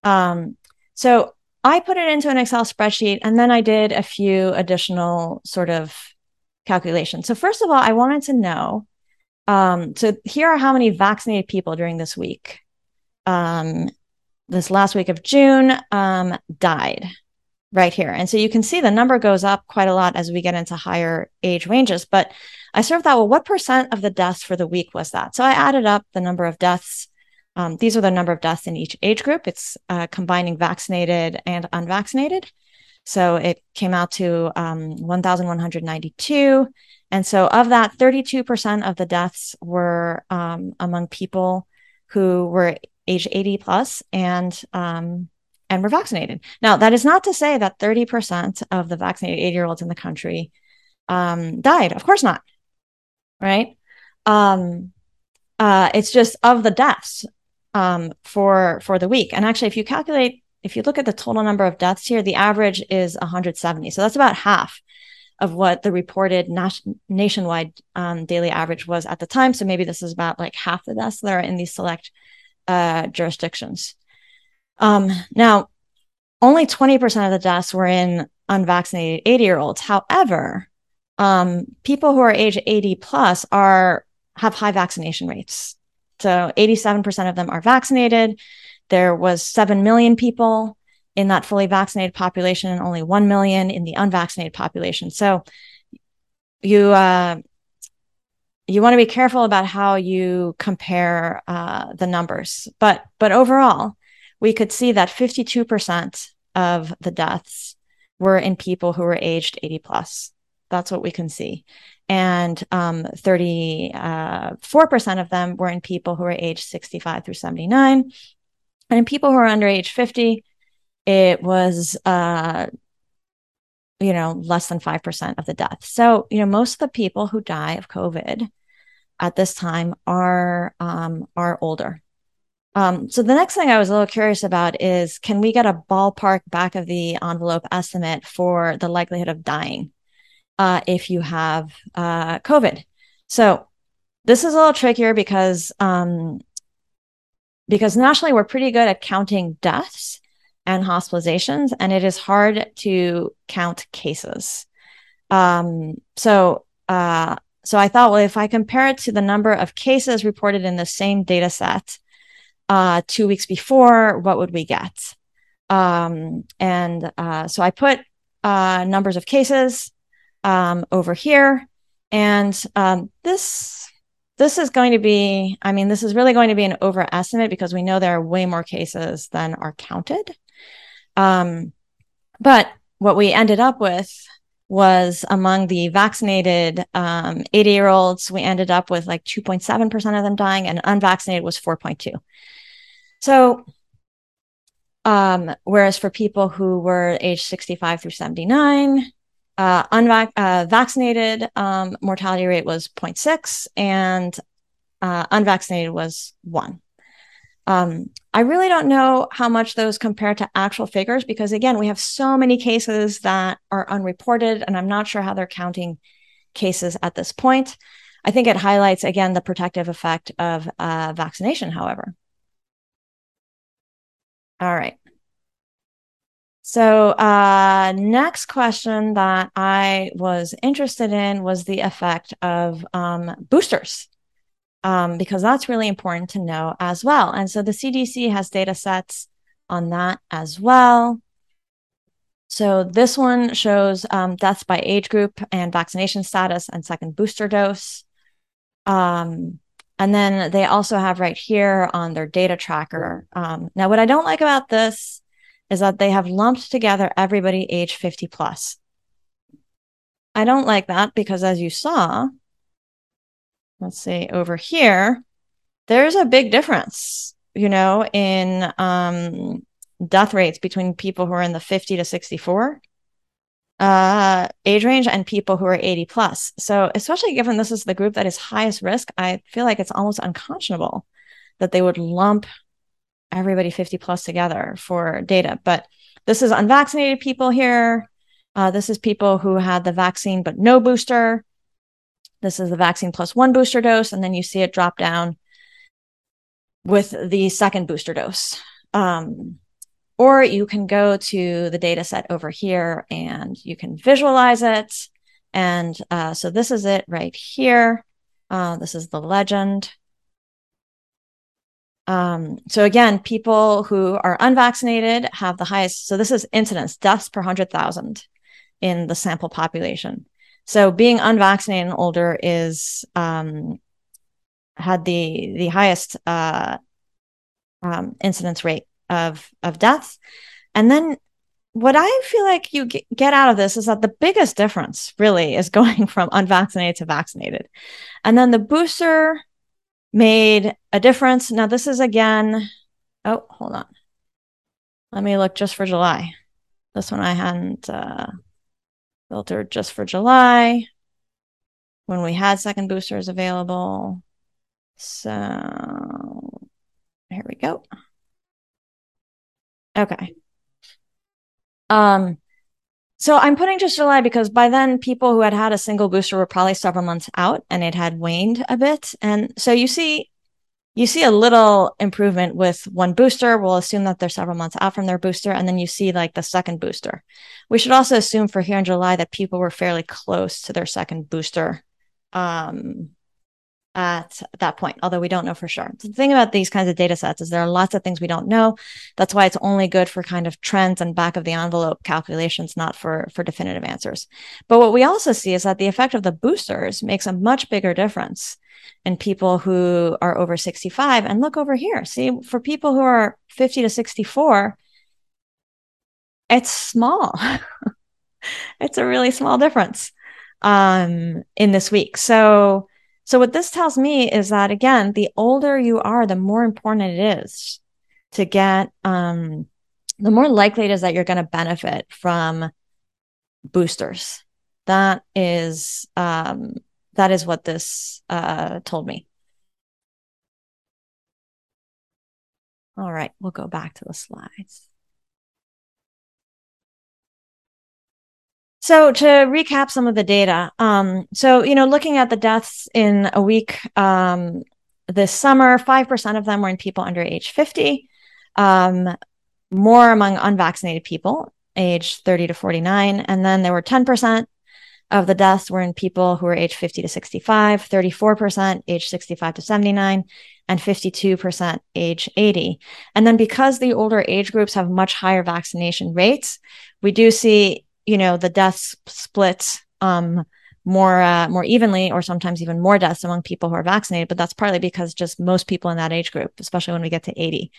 Um, so I put it into an Excel spreadsheet, and then I did a few additional sort of calculations. So first of all, I wanted to know. Um, so here are how many vaccinated people during this week, um, this last week of June, um, died right here. And so you can see the number goes up quite a lot as we get into higher age ranges. But I sort of thought, well, what percent of the deaths for the week was that? So I added up the number of deaths. Um, these are the number of deaths in each age group. It's uh, combining vaccinated and unvaccinated. So it came out to um, 1,192. And so of that, 32% of the deaths were um, among people who were age 80 plus and um, and were vaccinated. Now, that is not to say that 30% of the vaccinated 80 year olds in the country um, died. Of course not. Right. Um, uh, it's just of the deaths um, for for the week. And actually, if you calculate, if you look at the total number of deaths here, the average is 170. So that's about half of what the reported nationwide um, daily average was at the time. So maybe this is about like half the deaths that are in these select uh, jurisdictions. Um, now, only 20% of the deaths were in unvaccinated 80 year olds. However, um, people who are age 80 plus are have high vaccination rates. So 87% of them are vaccinated. There was 7 million people in that fully vaccinated population and only 1 million in the unvaccinated population. So you, uh, you want to be careful about how you compare uh, the numbers, but but overall, we could see that 52% of the deaths were in people who were aged 80 plus. That's what we can see. And um, 34% uh, of them were in people who were aged 65 through 79. And in people who are under age 50, it was, uh, you know, less than 5% of the deaths. So, you know, most of the people who die of COVID at this time are, um, are older. Um, so the next thing I was a little curious about is can we get a ballpark back of the envelope estimate for the likelihood of dying uh, if you have uh, COVID? So this is a little trickier because um, because nationally we're pretty good at counting deaths and hospitalizations, and it is hard to count cases. Um, so uh, so I thought, well, if I compare it to the number of cases reported in the same data set uh, two weeks before, what would we get? Um, and uh, so I put uh, numbers of cases um, over here, and um, this this is going to be, I mean, this is really going to be an overestimate because we know there are way more cases than are counted. Um, but what we ended up with was among the vaccinated um, 80 year olds, we ended up with like 2.7% of them dying, and unvaccinated was 4.2. So, um, whereas for people who were age 65 through 79, uh, unvac- uh, um, mortality rate was 0.6 and uh, unvaccinated was 1. Um, I really don't know how much those compare to actual figures because, again, we have so many cases that are unreported, and I'm not sure how they're counting cases at this point. I think it highlights, again, the protective effect of uh, vaccination, however. All right. So, uh, next question that I was interested in was the effect of um, boosters, um, because that's really important to know as well. And so the CDC has data sets on that as well. So this one shows um, deaths by age group and vaccination status and second booster dose. Um, and then they also have right here on their data tracker. Um, now, what I don't like about this is that they have lumped together everybody age 50 plus. I don't like that because, as you saw, let's see over here, there's a big difference, you know, in um, death rates between people who are in the 50 to 64 uh, age range and people who are 80 plus. So, especially given this is the group that is highest risk, I feel like it's almost unconscionable that they would lump everybody 50 plus together for data. But this is unvaccinated people here. Uh, this is people who had the vaccine but no booster. This is the vaccine plus one booster dose. And then you see it drop down with the second booster dose. Um, or you can go to the data set over here and you can visualize it. And uh, so this is it right here. Uh, this is the legend. Um, so again, people who are unvaccinated have the highest. So this is incidence, deaths per 100,000 in the sample population. So being unvaccinated and older is um, had the the highest uh, um, incidence rate of of deaths. And then what I feel like you get out of this is that the biggest difference really is going from unvaccinated to vaccinated. And then the booster made a difference. Now, this is again, oh, hold on. Let me look just for July. This one I hadn't uh, filtered just for July when we had second boosters available. So here we go. Okay. Um, so I'm putting just July because by then people who had had a single booster were probably several months out and it had waned a bit. And so you see, you see a little improvement with one booster. We'll assume that they're several months out from their booster. And then you see like the second booster. We should also assume for here in July that people were fairly close to their second booster um, at that point, although we don't know for sure. The thing about these kinds of data sets is there are lots of things we don't know. That's why it's only good for kind of trends and back of the envelope calculations, not for, for definitive answers. But what we also see is that the effect of the boosters makes a much bigger difference in people who are over 65. And look over here. See, for people who are 50 to 64, it's small. it's a really small difference um, in this week. So so what this tells me is that again, the older you are, the more important it is to get um the more likely it is that you're going to benefit from boosters. That is um that is what this uh told me. All right, we'll go back to the slides. So to recap some of the data, um, so you know, looking at the deaths in a week um, this summer, five percent of them were in people under age fifty, um, more among unvaccinated people, age thirty to forty nine, and then there were ten percent of the deaths were in people who were age 50 to 65, 34% age 65 to 79, and 52% age 80. And then because the older age groups have much higher vaccination rates, we do see you know the deaths split um, more uh, more evenly or sometimes even more deaths among people who are vaccinated but that's partly because just most people in that age group especially when we get to 80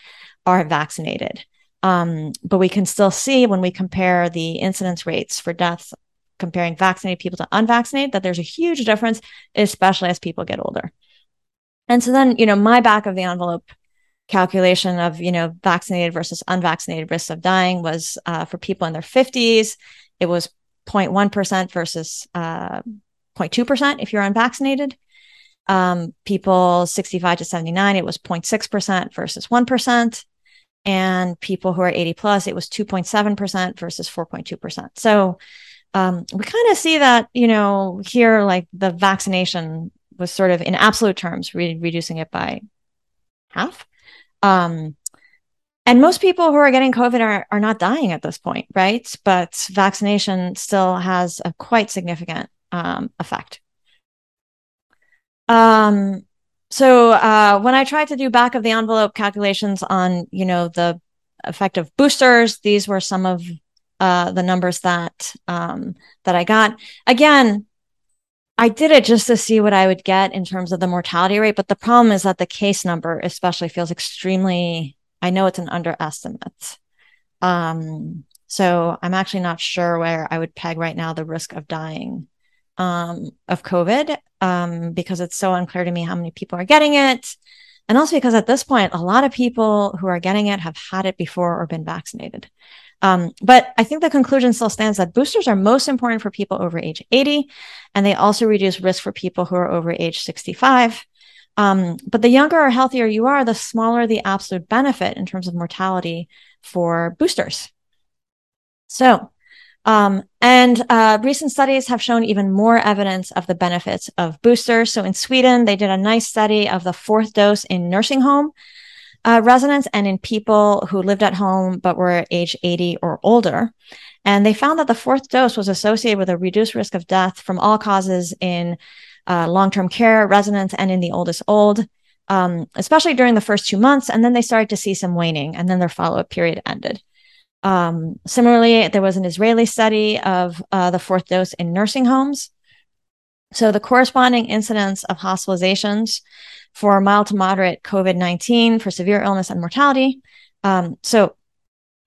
are vaccinated. Um, but we can still see when we compare the incidence rates for deaths comparing vaccinated people to unvaccinated that there's a huge difference especially as people get older. And so then you know my back of the envelope calculation of you know vaccinated versus unvaccinated risks of dying was uh, for people in their 50s it was 0.1% versus uh, 0.2% if you're unvaccinated. Um, people 65 to 79, it was 0.6% versus 1%. And people who are 80 plus, it was 2.7% versus 4.2%. So um, we kind of see that, you know, here, like the vaccination was sort of in absolute terms, re- reducing it by half. Um, and most people who are getting COVID are, are not dying at this point, right? But vaccination still has a quite significant um, effect. Um, so uh, when I tried to do back of the envelope calculations on, you know, the effect of boosters, these were some of uh, the numbers that um, that I got. Again, I did it just to see what I would get in terms of the mortality rate, but the problem is that the case number, especially, feels extremely I know it's an underestimate. Um, so I'm actually not sure where I would peg right now the risk of dying um, of COVID um, because it's so unclear to me how many people are getting it. And also because at this point, a lot of people who are getting it have had it before or been vaccinated. Um, but I think the conclusion still stands that boosters are most important for people over age 80, and they also reduce risk for people who are over age 65. Um, but the younger or healthier you are, the smaller the absolute benefit in terms of mortality for boosters. So, um, and uh, recent studies have shown even more evidence of the benefits of boosters. So in Sweden, they did a nice study of the fourth dose in nursing home uh, residents and in people who lived at home but were age 80 or older. And they found that the fourth dose was associated with a reduced risk of death from all causes in uh, long term care residents and in the oldest old, um, especially during the first two months. And then they started to see some waning, and then their follow up period ended. Um, similarly, there was an Israeli study of uh, the fourth dose in nursing homes. So the corresponding incidence of hospitalizations for mild to moderate COVID 19 for severe illness and mortality. Um, so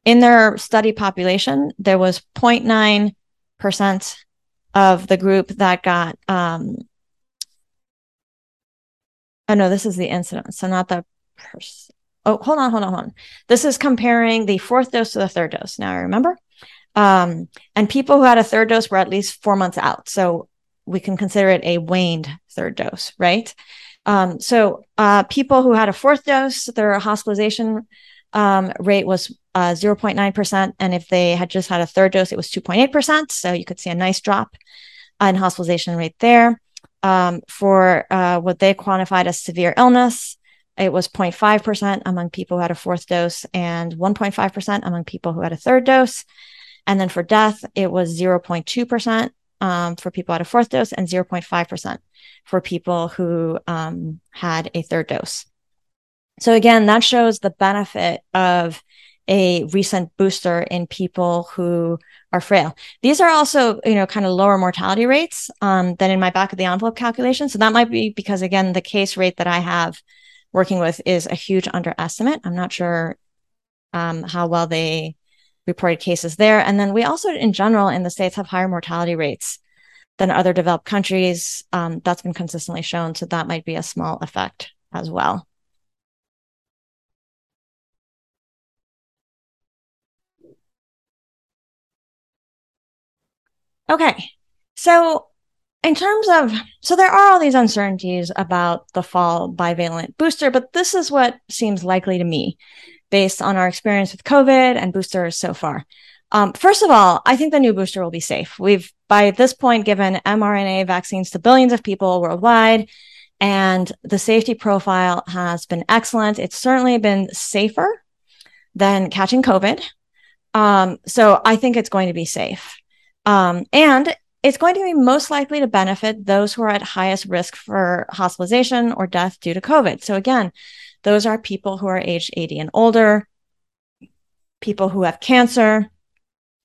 in their study population, there was 0.9% of the group that got, um, oh no, this is the incidence. So not the person. Oh, hold on, hold on, hold on. This is comparing the fourth dose to the third dose. Now I remember. Um, and people who had a third dose were at least four months out. So we can consider it a waned third dose, right? Um, so uh, people who had a fourth dose, their hospitalization um, rate was uh, 0.9%. And if they had just had a third dose, it was 2.8%. So you could see a nice drop in hospitalization rate there. Um, for uh, what they quantified as severe illness, it was 0.5% among people who had a fourth dose and 1.5% among people who had a third dose. And then for death, it was 0.2% um, for people at a fourth dose and 0.5% for people who um, had a third dose. So again, that shows the benefit of a recent booster in people who are frail. These are also, you know, kind of lower mortality rates um, than in my back of the envelope calculation. So that might be because, again, the case rate that I have working with is a huge underestimate. I'm not sure um, how well they reported cases there. And then we also, in general, in the States have higher mortality rates than other developed countries. Um, that's been consistently shown. So that might be a small effect as well. Okay. So in terms of, so there are all these uncertainties about the fall bivalent booster, but this is what seems likely to me based on our experience with COVID and boosters so far. Um, first of all, I think the new booster will be safe. We've by this point given mRNA vaccines to billions of people worldwide, and the safety profile has been excellent. It's certainly been safer than catching COVID. Um, so I think it's going to be safe. Um, and it's going to be most likely to benefit those who are at highest risk for hospitalization or death due to COVID. So again, those are people who are aged 80 and older, people who have cancer,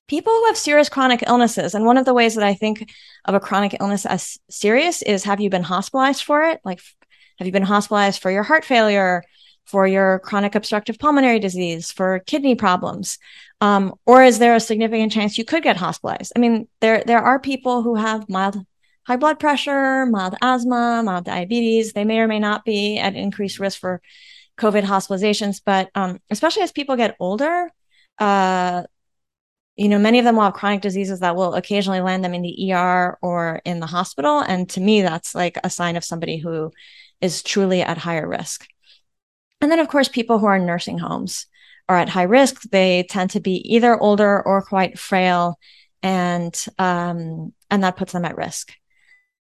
people who have serious chronic illnesses. And one of the ways that I think of a chronic illness as serious is have you been hospitalized for it? Like, have you been hospitalized for your heart failure, for your chronic obstructive pulmonary disease, for kidney problems? Um, or is there a significant chance you could get hospitalized? I mean, there there are people who have mild high blood pressure, mild asthma, mild diabetes. They may or may not be at increased risk for COVID hospitalizations, but um, especially as people get older, uh, you know, many of them will have chronic diseases that will occasionally land them in the ER or in the hospital. And to me, that's like a sign of somebody who is truly at higher risk. And then, of course, people who are in nursing homes are at high risk. They tend to be either older or quite frail, and um, and that puts them at risk.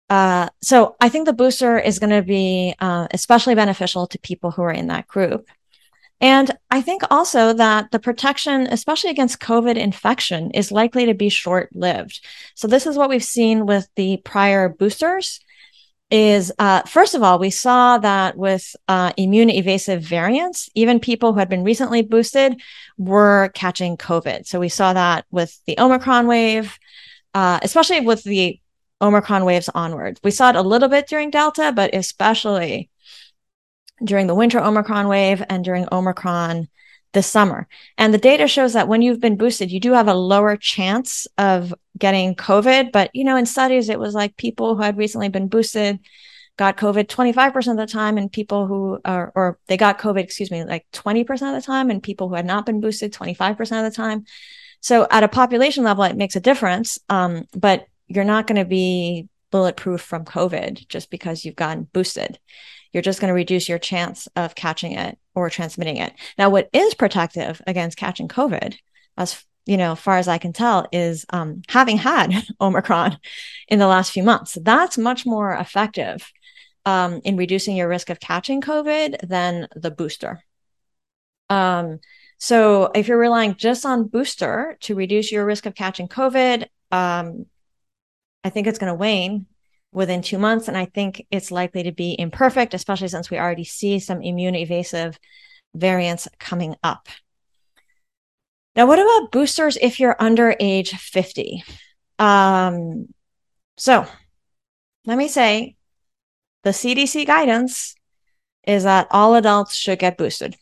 Uh, so I think the booster is going to be uh, especially beneficial to people who are in that group. And I think also that the protection, especially against COVID infection, is likely to be short lived. So this is what we've seen with the prior boosters is uh, first of all, we saw that with uh, immune evasive variants, even people who had been recently boosted were catching COVID. So we saw that with the Omicron wave, uh, especially with the Omicron waves onward. We saw it a little bit during Delta, but especially during the winter Omicron wave and during Omicron this summer. And the data shows that when you've been boosted, you do have a lower chance of getting COVID. But, you know, in studies, it was like people who had recently been boosted got COVID 25% of the time, and people who are, or they got COVID, excuse me, like 20% of the time, and people who had not been boosted 25% of the time. So at a population level, it makes a difference. Um, but you're not going to be bulletproof from COVID just because you've gotten boosted. You're just going to reduce your chance of catching it or transmitting it. Now, what is protective against catching COVID, as you know, far as I can tell, is um, having had Omicron in the last few months. That's much more effective um, in reducing your risk of catching COVID than the booster. Um, so if you're relying just on booster to reduce your risk of catching COVID, um, I think it's going to wane within two months. And I think it's likely to be imperfect, especially since we already see some immune evasive variants coming up. Now, what about boosters if you're under age 50? Um, so let me say the CDC guidance is that all adults should get boosted.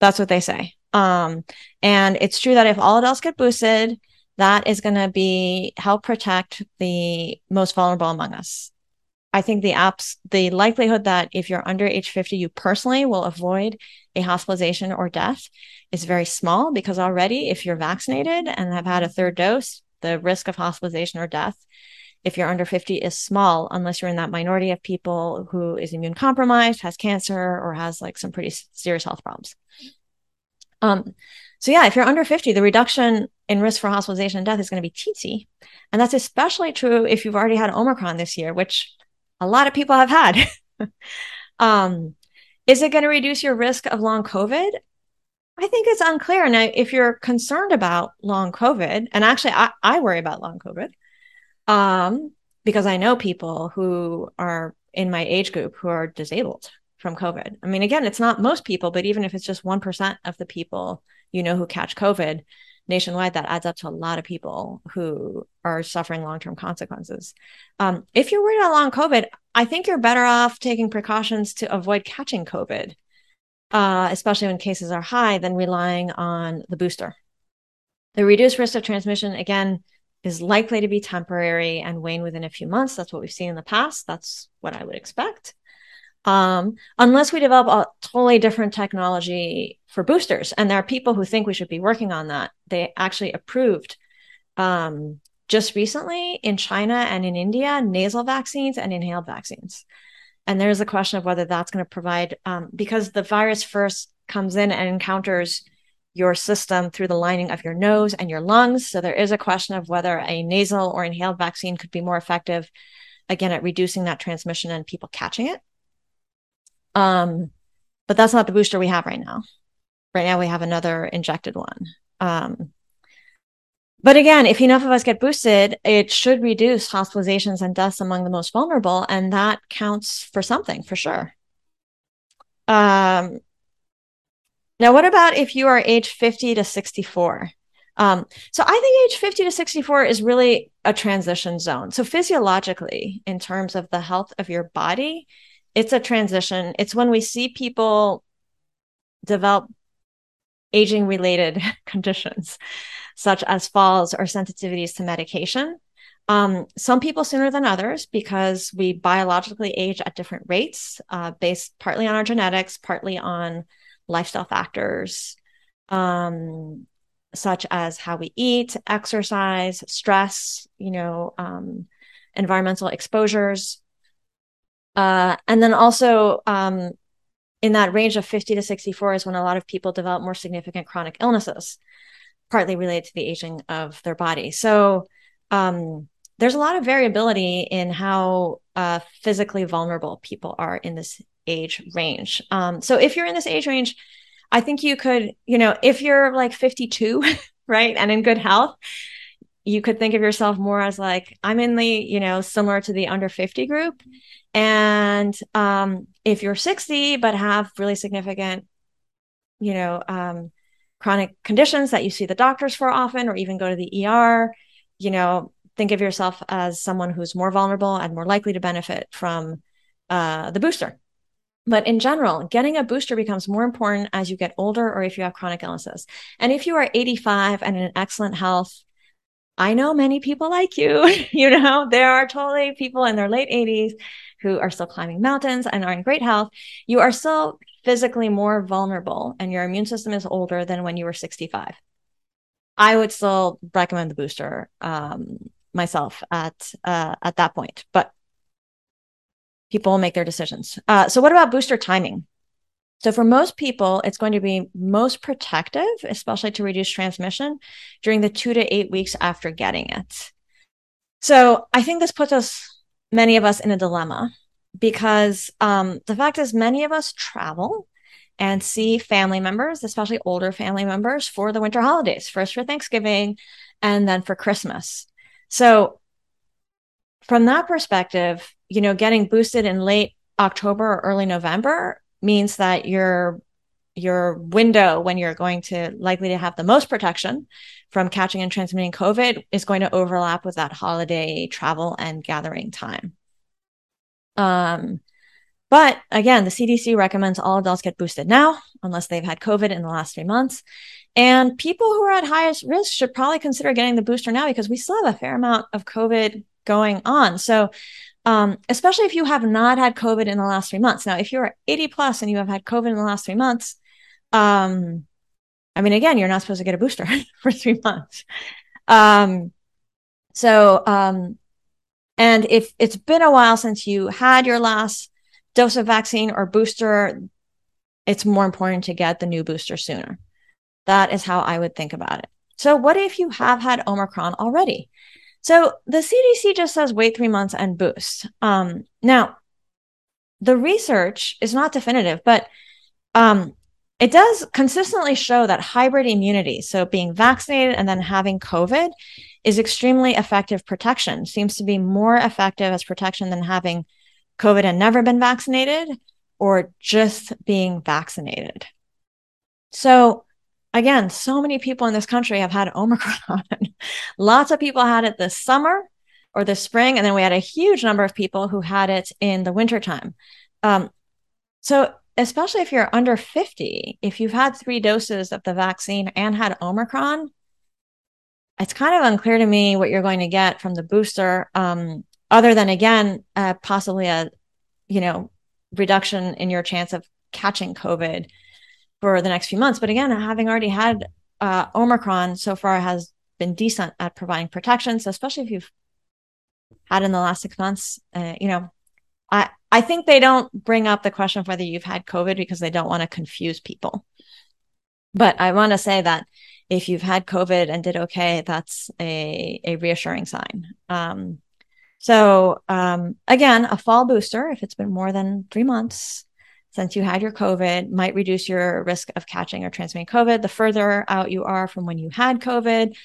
That's what they say. Um, and it's true that if all adults get boosted, that is going to be help protect the most vulnerable among us. I think the apps, the likelihood that if you're under age 50, you personally will avoid a hospitalization or death is very small because already if you're vaccinated and have had a third dose, the risk of hospitalization or death if you're under 50 is small unless you're in that minority of people who is immune compromised has cancer or has like some pretty serious health problems um, so yeah if you're under 50 the reduction in risk for hospitalization and death is going to be teensy and that's especially true if you've already had omicron this year which a lot of people have had um, is it going to reduce your risk of long covid I think it's unclear. Now, if you're concerned about long COVID, and actually, I, I worry about long COVID, um, because I know people who are in my age group who are disabled from COVID. I mean, again, it's not most people, but even if it's just 1% of the people you know who catch COVID nationwide, that adds up to a lot of people who are suffering long term consequences. Um, if you're worried about long COVID, I think you're better off taking precautions to avoid catching COVID, uh, especially when cases are high, than relying on the booster. The reduced risk of transmission, again, is likely to be temporary and wane within a few months. That's what we've seen in the past. That's what I would expect. Um, unless we develop a totally different technology for boosters. And there are people who think we should be working on that. They actually approved um, just recently in China and in India nasal vaccines and inhaled vaccines. And there's a question of whether that's going to provide, um, because the virus first comes in and encounters your system through the lining of your nose and your lungs. So there is a question of whether a nasal or inhaled vaccine could be more effective, again, at reducing that transmission and people catching it. Um, but that's not the booster we have right now. Right now, we have another injected one. Um, but again, if enough of us get boosted, it should reduce hospitalizations and deaths among the most vulnerable. And that counts for something for sure. Um, now, what about if you are age 50 to 64? Um, so I think age 50 to 64 is really a transition zone. So physiologically, in terms of the health of your body, it's a transition. It's when we see people develop aging related conditions, such as falls or sensitivities to medication. Um, some people sooner than others because we biologically age at different rates, uh, based partly on our genetics, partly on lifestyle factors, um, such as how we eat, exercise, stress, you know, um, environmental exposures. Uh, and then also um, in that range of 50 to 64 is when a lot of people develop more significant chronic illnesses, partly related to the aging of their body. So um, there's a lot of variability in how uh, physically vulnerable people are in this age range. Um, so if you're in this age range, I think you could, you know, if you're like 52, right, and in good health, you could think of yourself more as like, I'm in the, you know, similar to the under 50 group. And um, if you're 60, but have really significant, you know, um, chronic conditions that you see the doctors for often, or even go to the ER, you know, think of yourself as someone who's more vulnerable and more likely to benefit from uh, the booster. But in general, getting a booster becomes more important as you get older or if you have chronic illnesses. And if you are 85 and in excellent health, I know many people like you. you know, there are totally people in their late 80s who are still climbing mountains and are in great health. You are still physically more vulnerable and your immune system is older than when you were 65. I would still recommend the booster um, myself at uh, at that point, but people make their decisions. Uh, so, what about booster timing? So, for most people, it's going to be most protective, especially to reduce transmission during the two to eight weeks after getting it. So, I think this puts us, many of us, in a dilemma because um, the fact is, many of us travel and see family members, especially older family members, for the winter holidays, first for Thanksgiving and then for Christmas. So, from that perspective, you know, getting boosted in late October or early November means that your your window when you're going to likely to have the most protection from catching and transmitting COVID is going to overlap with that holiday travel and gathering time. Um, but again, the CDC recommends all adults get boosted now, unless they've had COVID in the last three months. And people who are at highest risk should probably consider getting the booster now because we still have a fair amount of COVID going on. So um, especially if you have not had COVID in the last three months. Now, if you're 80 plus and you have had COVID in the last three months, um, I mean, again, you're not supposed to get a booster for three months. Um, so, um, and if it's been a while since you had your last dose of vaccine or booster, it's more important to get the new booster sooner. That is how I would think about it. So, what if you have had Omicron already? So the CDC just says wait three months and boost. Um, now, the research is not definitive, but um, it does consistently show that hybrid immunity, so being vaccinated and then having COVID, is extremely effective protection, seems to be more effective as protection than having COVID and never been vaccinated or just being vaccinated. So again, so many people in this country have had Omicron. Lots of people had it this summer or this spring, and then we had a huge number of people who had it in the wintertime. Um, so, especially if you're under 50, if you've had three doses of the vaccine and had Omicron, it's kind of unclear to me what you're going to get from the booster, um, other than again, uh, possibly a you know reduction in your chance of catching COVID for the next few months. But again, having already had uh, Omicron so far has been decent at providing protection. So especially if you've had in the last six months, uh, you know, I I think they don't bring up the question of whether you've had COVID because they don't want to confuse people. But I want to say that if you've had COVID and did okay, that's a a reassuring sign. Um, so um, again, a fall booster if it's been more than three months since you had your COVID might reduce your risk of catching or transmitting COVID. The further out you are from when you had COVID,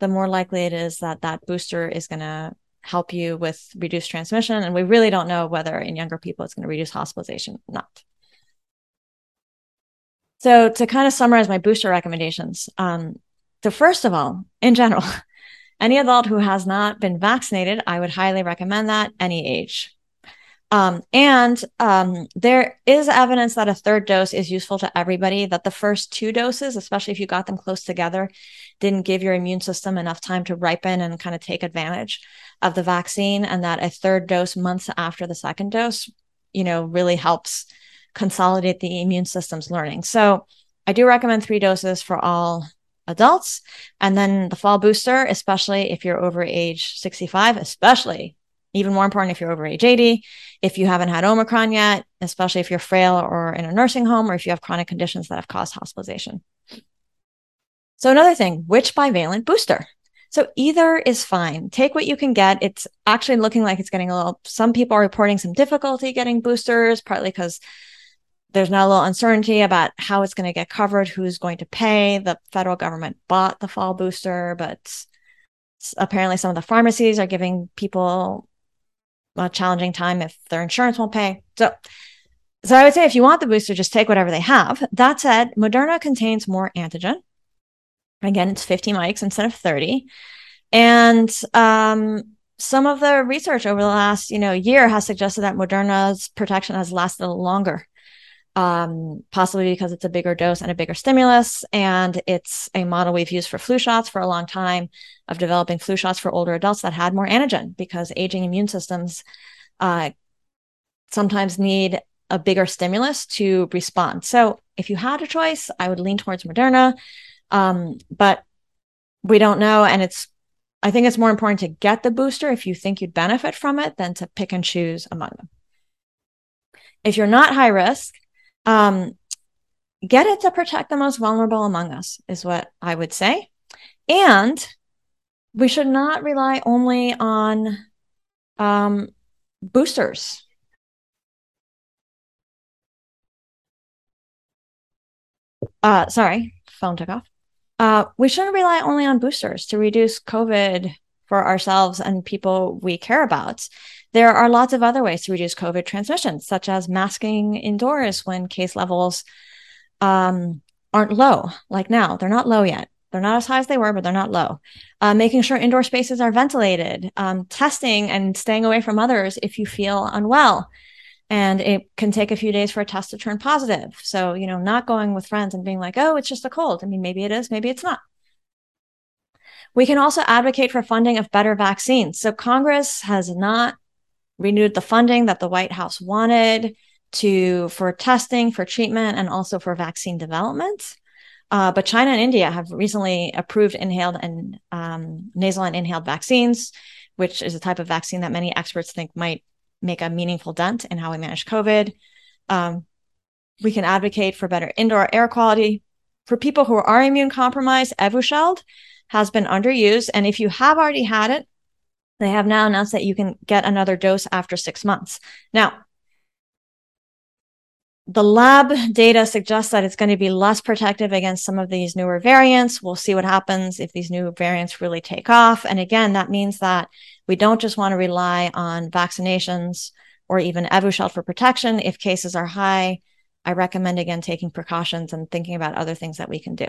the more likely it is that that booster is going to help you with reduced transmission. And we really don't know whether in younger people it's going to reduce hospitalization or not. So to kind of summarize my booster recommendations, um, so first of all, in general, any adult who has not been vaccinated, I would highly recommend that any age. Um, and um, there is evidence that a third dose is useful to everybody, that the first two doses, especially if you got them close together, didn't give your immune system enough time to ripen and kind of take advantage of the vaccine. And that a third dose months after the second dose, you know, really helps consolidate the immune system's learning. So I do recommend three doses for all adults. And then the fall booster, especially if you're over age 65, especially even more important if you're over age 80, if you haven't had Omicron yet, especially if you're frail or in a nursing home, or if you have chronic conditions that have caused hospitalization. So, another thing, which bivalent booster? So, either is fine. Take what you can get. It's actually looking like it's getting a little, some people are reporting some difficulty getting boosters, partly because there's now a little uncertainty about how it's going to get covered, who's going to pay. The federal government bought the fall booster, but apparently some of the pharmacies are giving people a challenging time if their insurance won't pay. So, so I would say if you want the booster, just take whatever they have. That said, Moderna contains more antigen. Again, it's 50 mics instead of 30. And um, some of the research over the last, you know, year has suggested that Moderna's protection has lasted longer um, possibly because it's a bigger dose and a bigger stimulus. And it's a model we've used for flu shots for a long time of developing flu shots for older adults that had more antigen because aging immune systems uh, sometimes need a bigger stimulus to respond. So if you had a choice, I would lean towards Moderna. Um, but we don't know. And it's, I think it's more important to get the booster if you think you'd benefit from it than to pick and choose among them. If you're not high risk, um, get it to protect the most vulnerable among us, is what I would say. And we should not rely only on um, boosters. Uh, sorry, phone took off. Uh, we shouldn't rely only on boosters to reduce COVID for ourselves and people we care about. There are lots of other ways to reduce COVID transmission, such as masking indoors when case levels um, aren't low, like now. They're not low yet. They're not as high as they were, but they're not low. Uh, making sure indoor spaces are ventilated, um, testing and staying away from others if you feel unwell. And it can take a few days for a test to turn positive. So, you know, not going with friends and being like, oh, it's just a cold. I mean, maybe it is, maybe it's not. We can also advocate for funding of better vaccines. So Congress has not renewed the funding that the White House wanted to for testing, for treatment, and also for vaccine development. Uh, but China and India have recently approved inhaled and um, nasal and inhaled vaccines, which is a type of vaccine that many experts think might make a meaningful dent in how we manage COVID. Um, we can advocate for better indoor air quality. For people who are immune compromised, Evusheld has been underused. And if you have already had it, they have now announced that you can get another dose after six months. Now, the lab data suggests that it's going to be less protective against some of these newer variants. We'll see what happens if these new variants really take off. And again, that means that we don't just want to rely on vaccinations or even Evusheld for protection. If cases are high, I recommend again taking precautions and thinking about other things that we can do.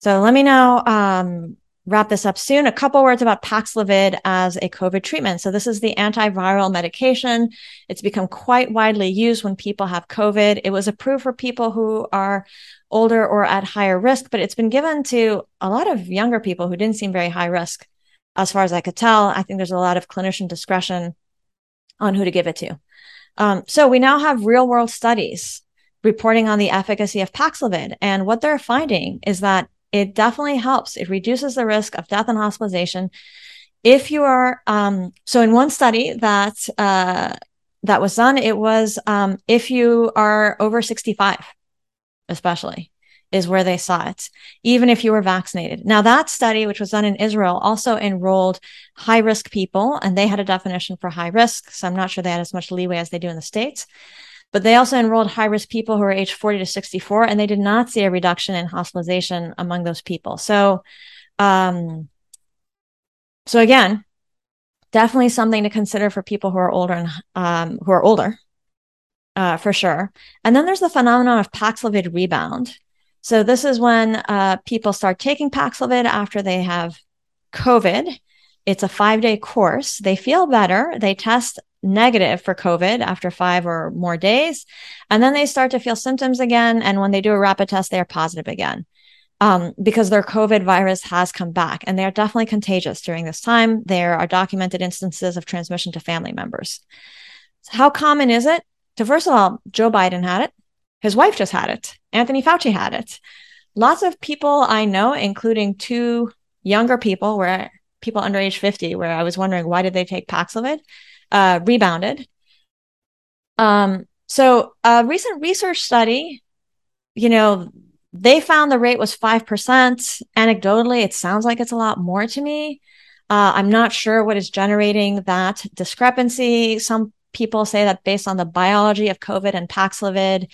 So let me know um, wrap this up soon. A couple words about Paxlovid as a COVID treatment. So this is the antiviral medication. It's become quite widely used when people have COVID. It was approved for people who are older or at higher risk, but it's been given to a lot of younger people who didn't seem very high risk. As far as I could tell, I think there's a lot of clinician discretion on who to give it to. Um, so we now have real world studies reporting on the efficacy of Paxlovid. And what they're finding is that it definitely helps. It reduces the risk of death and hospitalization. If you are, um, so in one study that, uh, that was done, it was, um, if you are over 65, especially is where they saw it, even if you were vaccinated. Now that study, which was done in Israel, also enrolled high risk people and they had a definition for high risk. So I'm not sure they had as much leeway as they do in the States. But they also enrolled high risk people who are age 40 to 64, and they did not see a reduction in hospitalization among those people. So, um, so again, definitely something to consider for people who are older and um, who are older, uh, for sure. And then there's the phenomenon of Paxlovid rebound. So this is when uh, people start taking Paxlovid after they have COVID. It's a five day course. They feel better. They test negative for COVID after five or more days. And then they start to feel symptoms again. And when they do a rapid test, they are positive again. Um, because their COVID virus has come back and they are definitely contagious during this time. There are documented instances of transmission to family members. So how common is it? So first of all, Joe Biden had it. His wife just had it. Anthony Fauci had it. Lots of people I know, including two younger people where people under age 50, where I was wondering why did they take Paxlovid? Uh, rebounded. Um, so a recent research study, you know, they found the rate was 5%. Anecdotally, it sounds like it's a lot more to me. Uh, I'm not sure what is generating that discrepancy. Some people say that based on the biology of COVID and Paxlovid,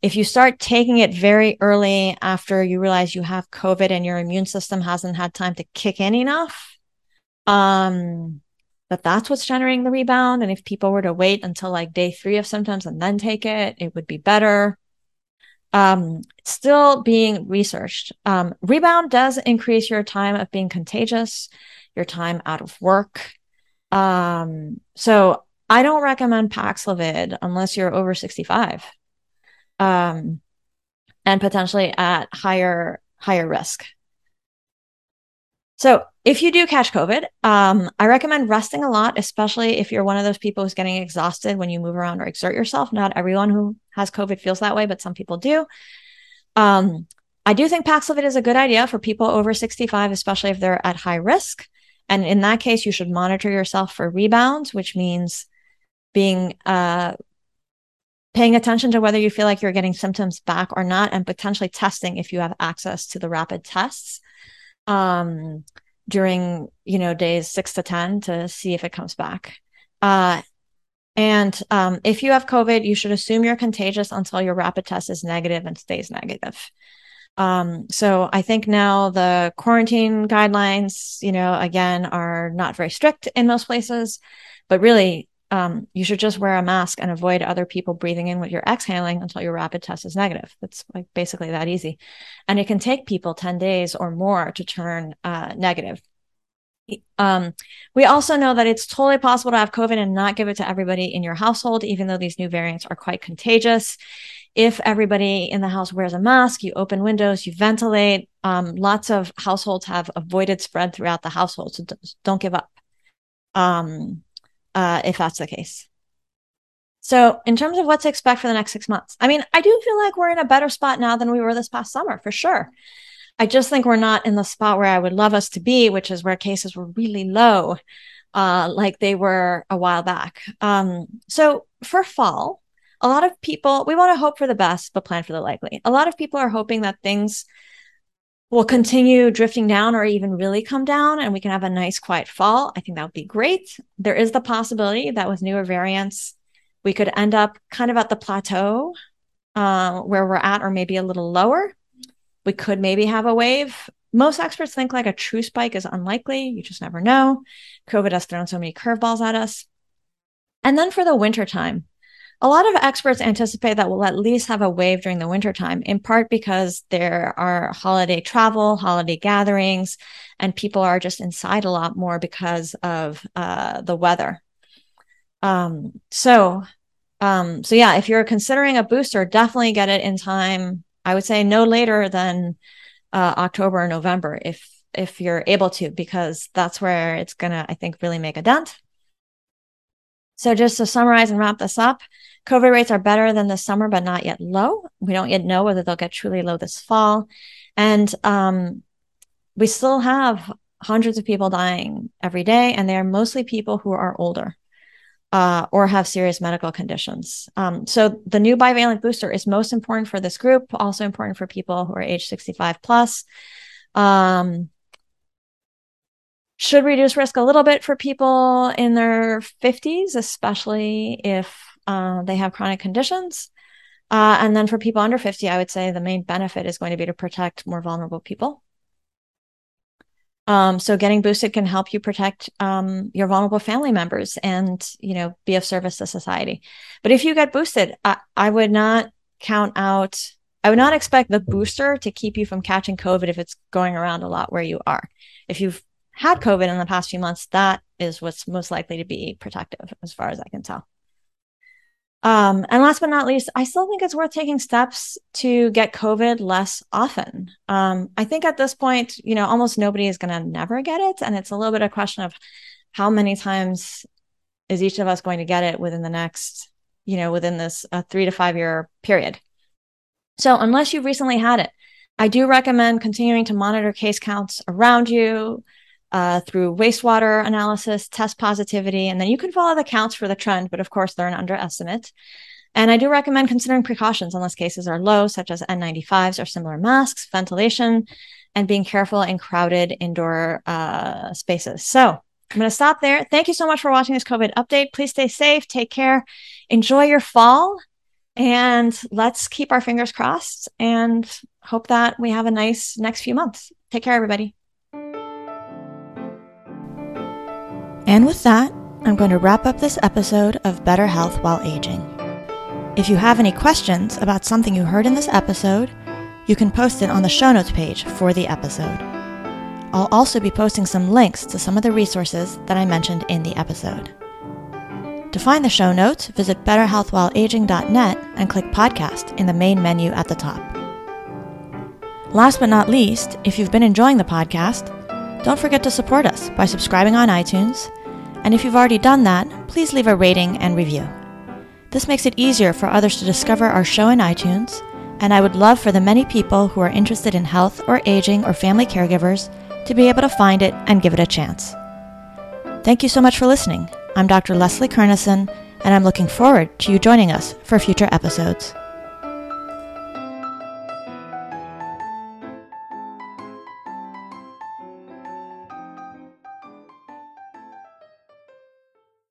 if you start taking it very early after you realize you have COVID and your immune system hasn't had time to kick in enough, um, that that's what's generating the rebound. And if people were to wait until like day three of symptoms and then take it, it would be better. Um, still being researched. Um, rebound does increase your time of being contagious, your time out of work. Um, so I don't recommend Paxlovid unless you're over 65. um, and potentially at higher higher risk. So if you do catch COVID, um, I recommend resting a lot, especially if you're one of those people who's getting exhausted when you move around or exert yourself. Not everyone who has COVID feels that way, but some people do. Um, I do think Paxlovid is a good idea for people over 65, especially if they're at high risk. And in that case, you should monitor yourself for rebounds, which means being uh, paying attention to whether you feel like you're getting symptoms back or not, and potentially testing if you have access to the rapid tests um, during you know days six to ten to see if it comes back. Uh, and um, if you have COVID, you should assume you're contagious until your rapid test is negative and stays negative. Um, so I think now the quarantine guidelines, you know, again, are not very strict in most places, but really, um, you should just wear a mask and avoid other people breathing in what you're exhaling until your rapid test is negative. It's like basically that easy. And it can take people 10 days or more to turn uh, negative. Um, we also know that it's totally possible to have COVID and not give it to everybody in your household, even though these new variants are quite contagious if everybody in the house wears a mask, you open windows, you ventilate. Um, lots of households have avoided spread throughout the household, so don't give up um, uh, if that's the case. So, in terms of what to expect for the next six months, I mean, I do feel like we're in a better spot now than we were this past summer, for sure. I just think we're not in the spot where I would love us to be, which is where cases were really low, uh, like they were a while back. Um, so, for fall, a lot of people, we want to hope for the best, but plan for the likely. A lot of people are hoping that things will continue drifting down or even really come down and we can have a nice quiet fall. I think that would be great. There is the possibility that with newer variants, we could end up kind of at the plateau uh, where we're at, or maybe a little lower. We could maybe have a wave. Most experts think like a true spike is unlikely. You just never know. COVID has thrown so many curveballs at us. And then for the wintertime, a lot of experts anticipate that we'll at least have a wave during the wintertime, in part because there are holiday travel, holiday gatherings, and people are just inside a lot more because of uh, the weather. Um, so, um, so yeah, if you're considering a booster, definitely get it in time. I would say no later than uh, October or November, if if you're able to, because that's where it's gonna, I think, really make a dent. So just to summarize and wrap this up, COVID rates are better than the summer, but not yet low. We don't yet know whether they'll get truly low this fall. And um, we still have hundreds of people dying every day, and they are mostly people who are older uh, or have serious medical conditions. Um, so the new bivalent booster is most important for this group, also important for people who are age 65 plus. Um, should reduce risk a little bit for people in their 50s, especially if uh, they have chronic conditions. Uh, and then for people under 50, I would say the main benefit is going to be to protect more vulnerable people. Um, so getting boosted can help you protect um, your vulnerable family members and, you know, be of service to society. But if you get boosted, I, I would not count out, I would not expect the booster to keep you from catching COVID if it's going around a lot where you are. If you've had COVID in the past few months, that is what's most likely to be protective as far as I can tell. Um, and last but not least, I still think it's worth taking steps to get COVID less often. Um, I think at this point, you know, almost nobody is going to never get it. And it's a little bit a question of how many times is each of us going to get it within the next, you know, within this uh, three to five year period. So unless you've recently had it, I do recommend continuing to monitor case counts around you, uh, through wastewater analysis, test positivity, and then you can follow the counts for the trend, but of course they're an underestimate. And I do recommend considering precautions unless cases are low, such as N95s or similar masks, ventilation, and being careful in crowded indoor uh, spaces. So I'm going to stop there. Thank you so much for watching this COVID update. Please stay safe, take care, enjoy your fall, and let's keep our fingers crossed and hope that we have a nice next few months. Take care, everybody. And with that, I'm going to wrap up this episode of Better Health While Aging. If you have any questions about something you heard in this episode, you can post it on the show notes page for the episode. I'll also be posting some links to some of the resources that I mentioned in the episode. To find the show notes, visit betterhealthwhileaging.net and click podcast in the main menu at the top. Last but not least, if you've been enjoying the podcast, don't forget to support us by subscribing on iTunes. And if you've already done that, please leave a rating and review. This makes it easier for others to discover our show in iTunes, and I would love for the many people who are interested in health or aging or family caregivers to be able to find it and give it a chance. Thank you so much for listening. I'm Dr. Leslie Kernisan, and I'm looking forward to you joining us for future episodes.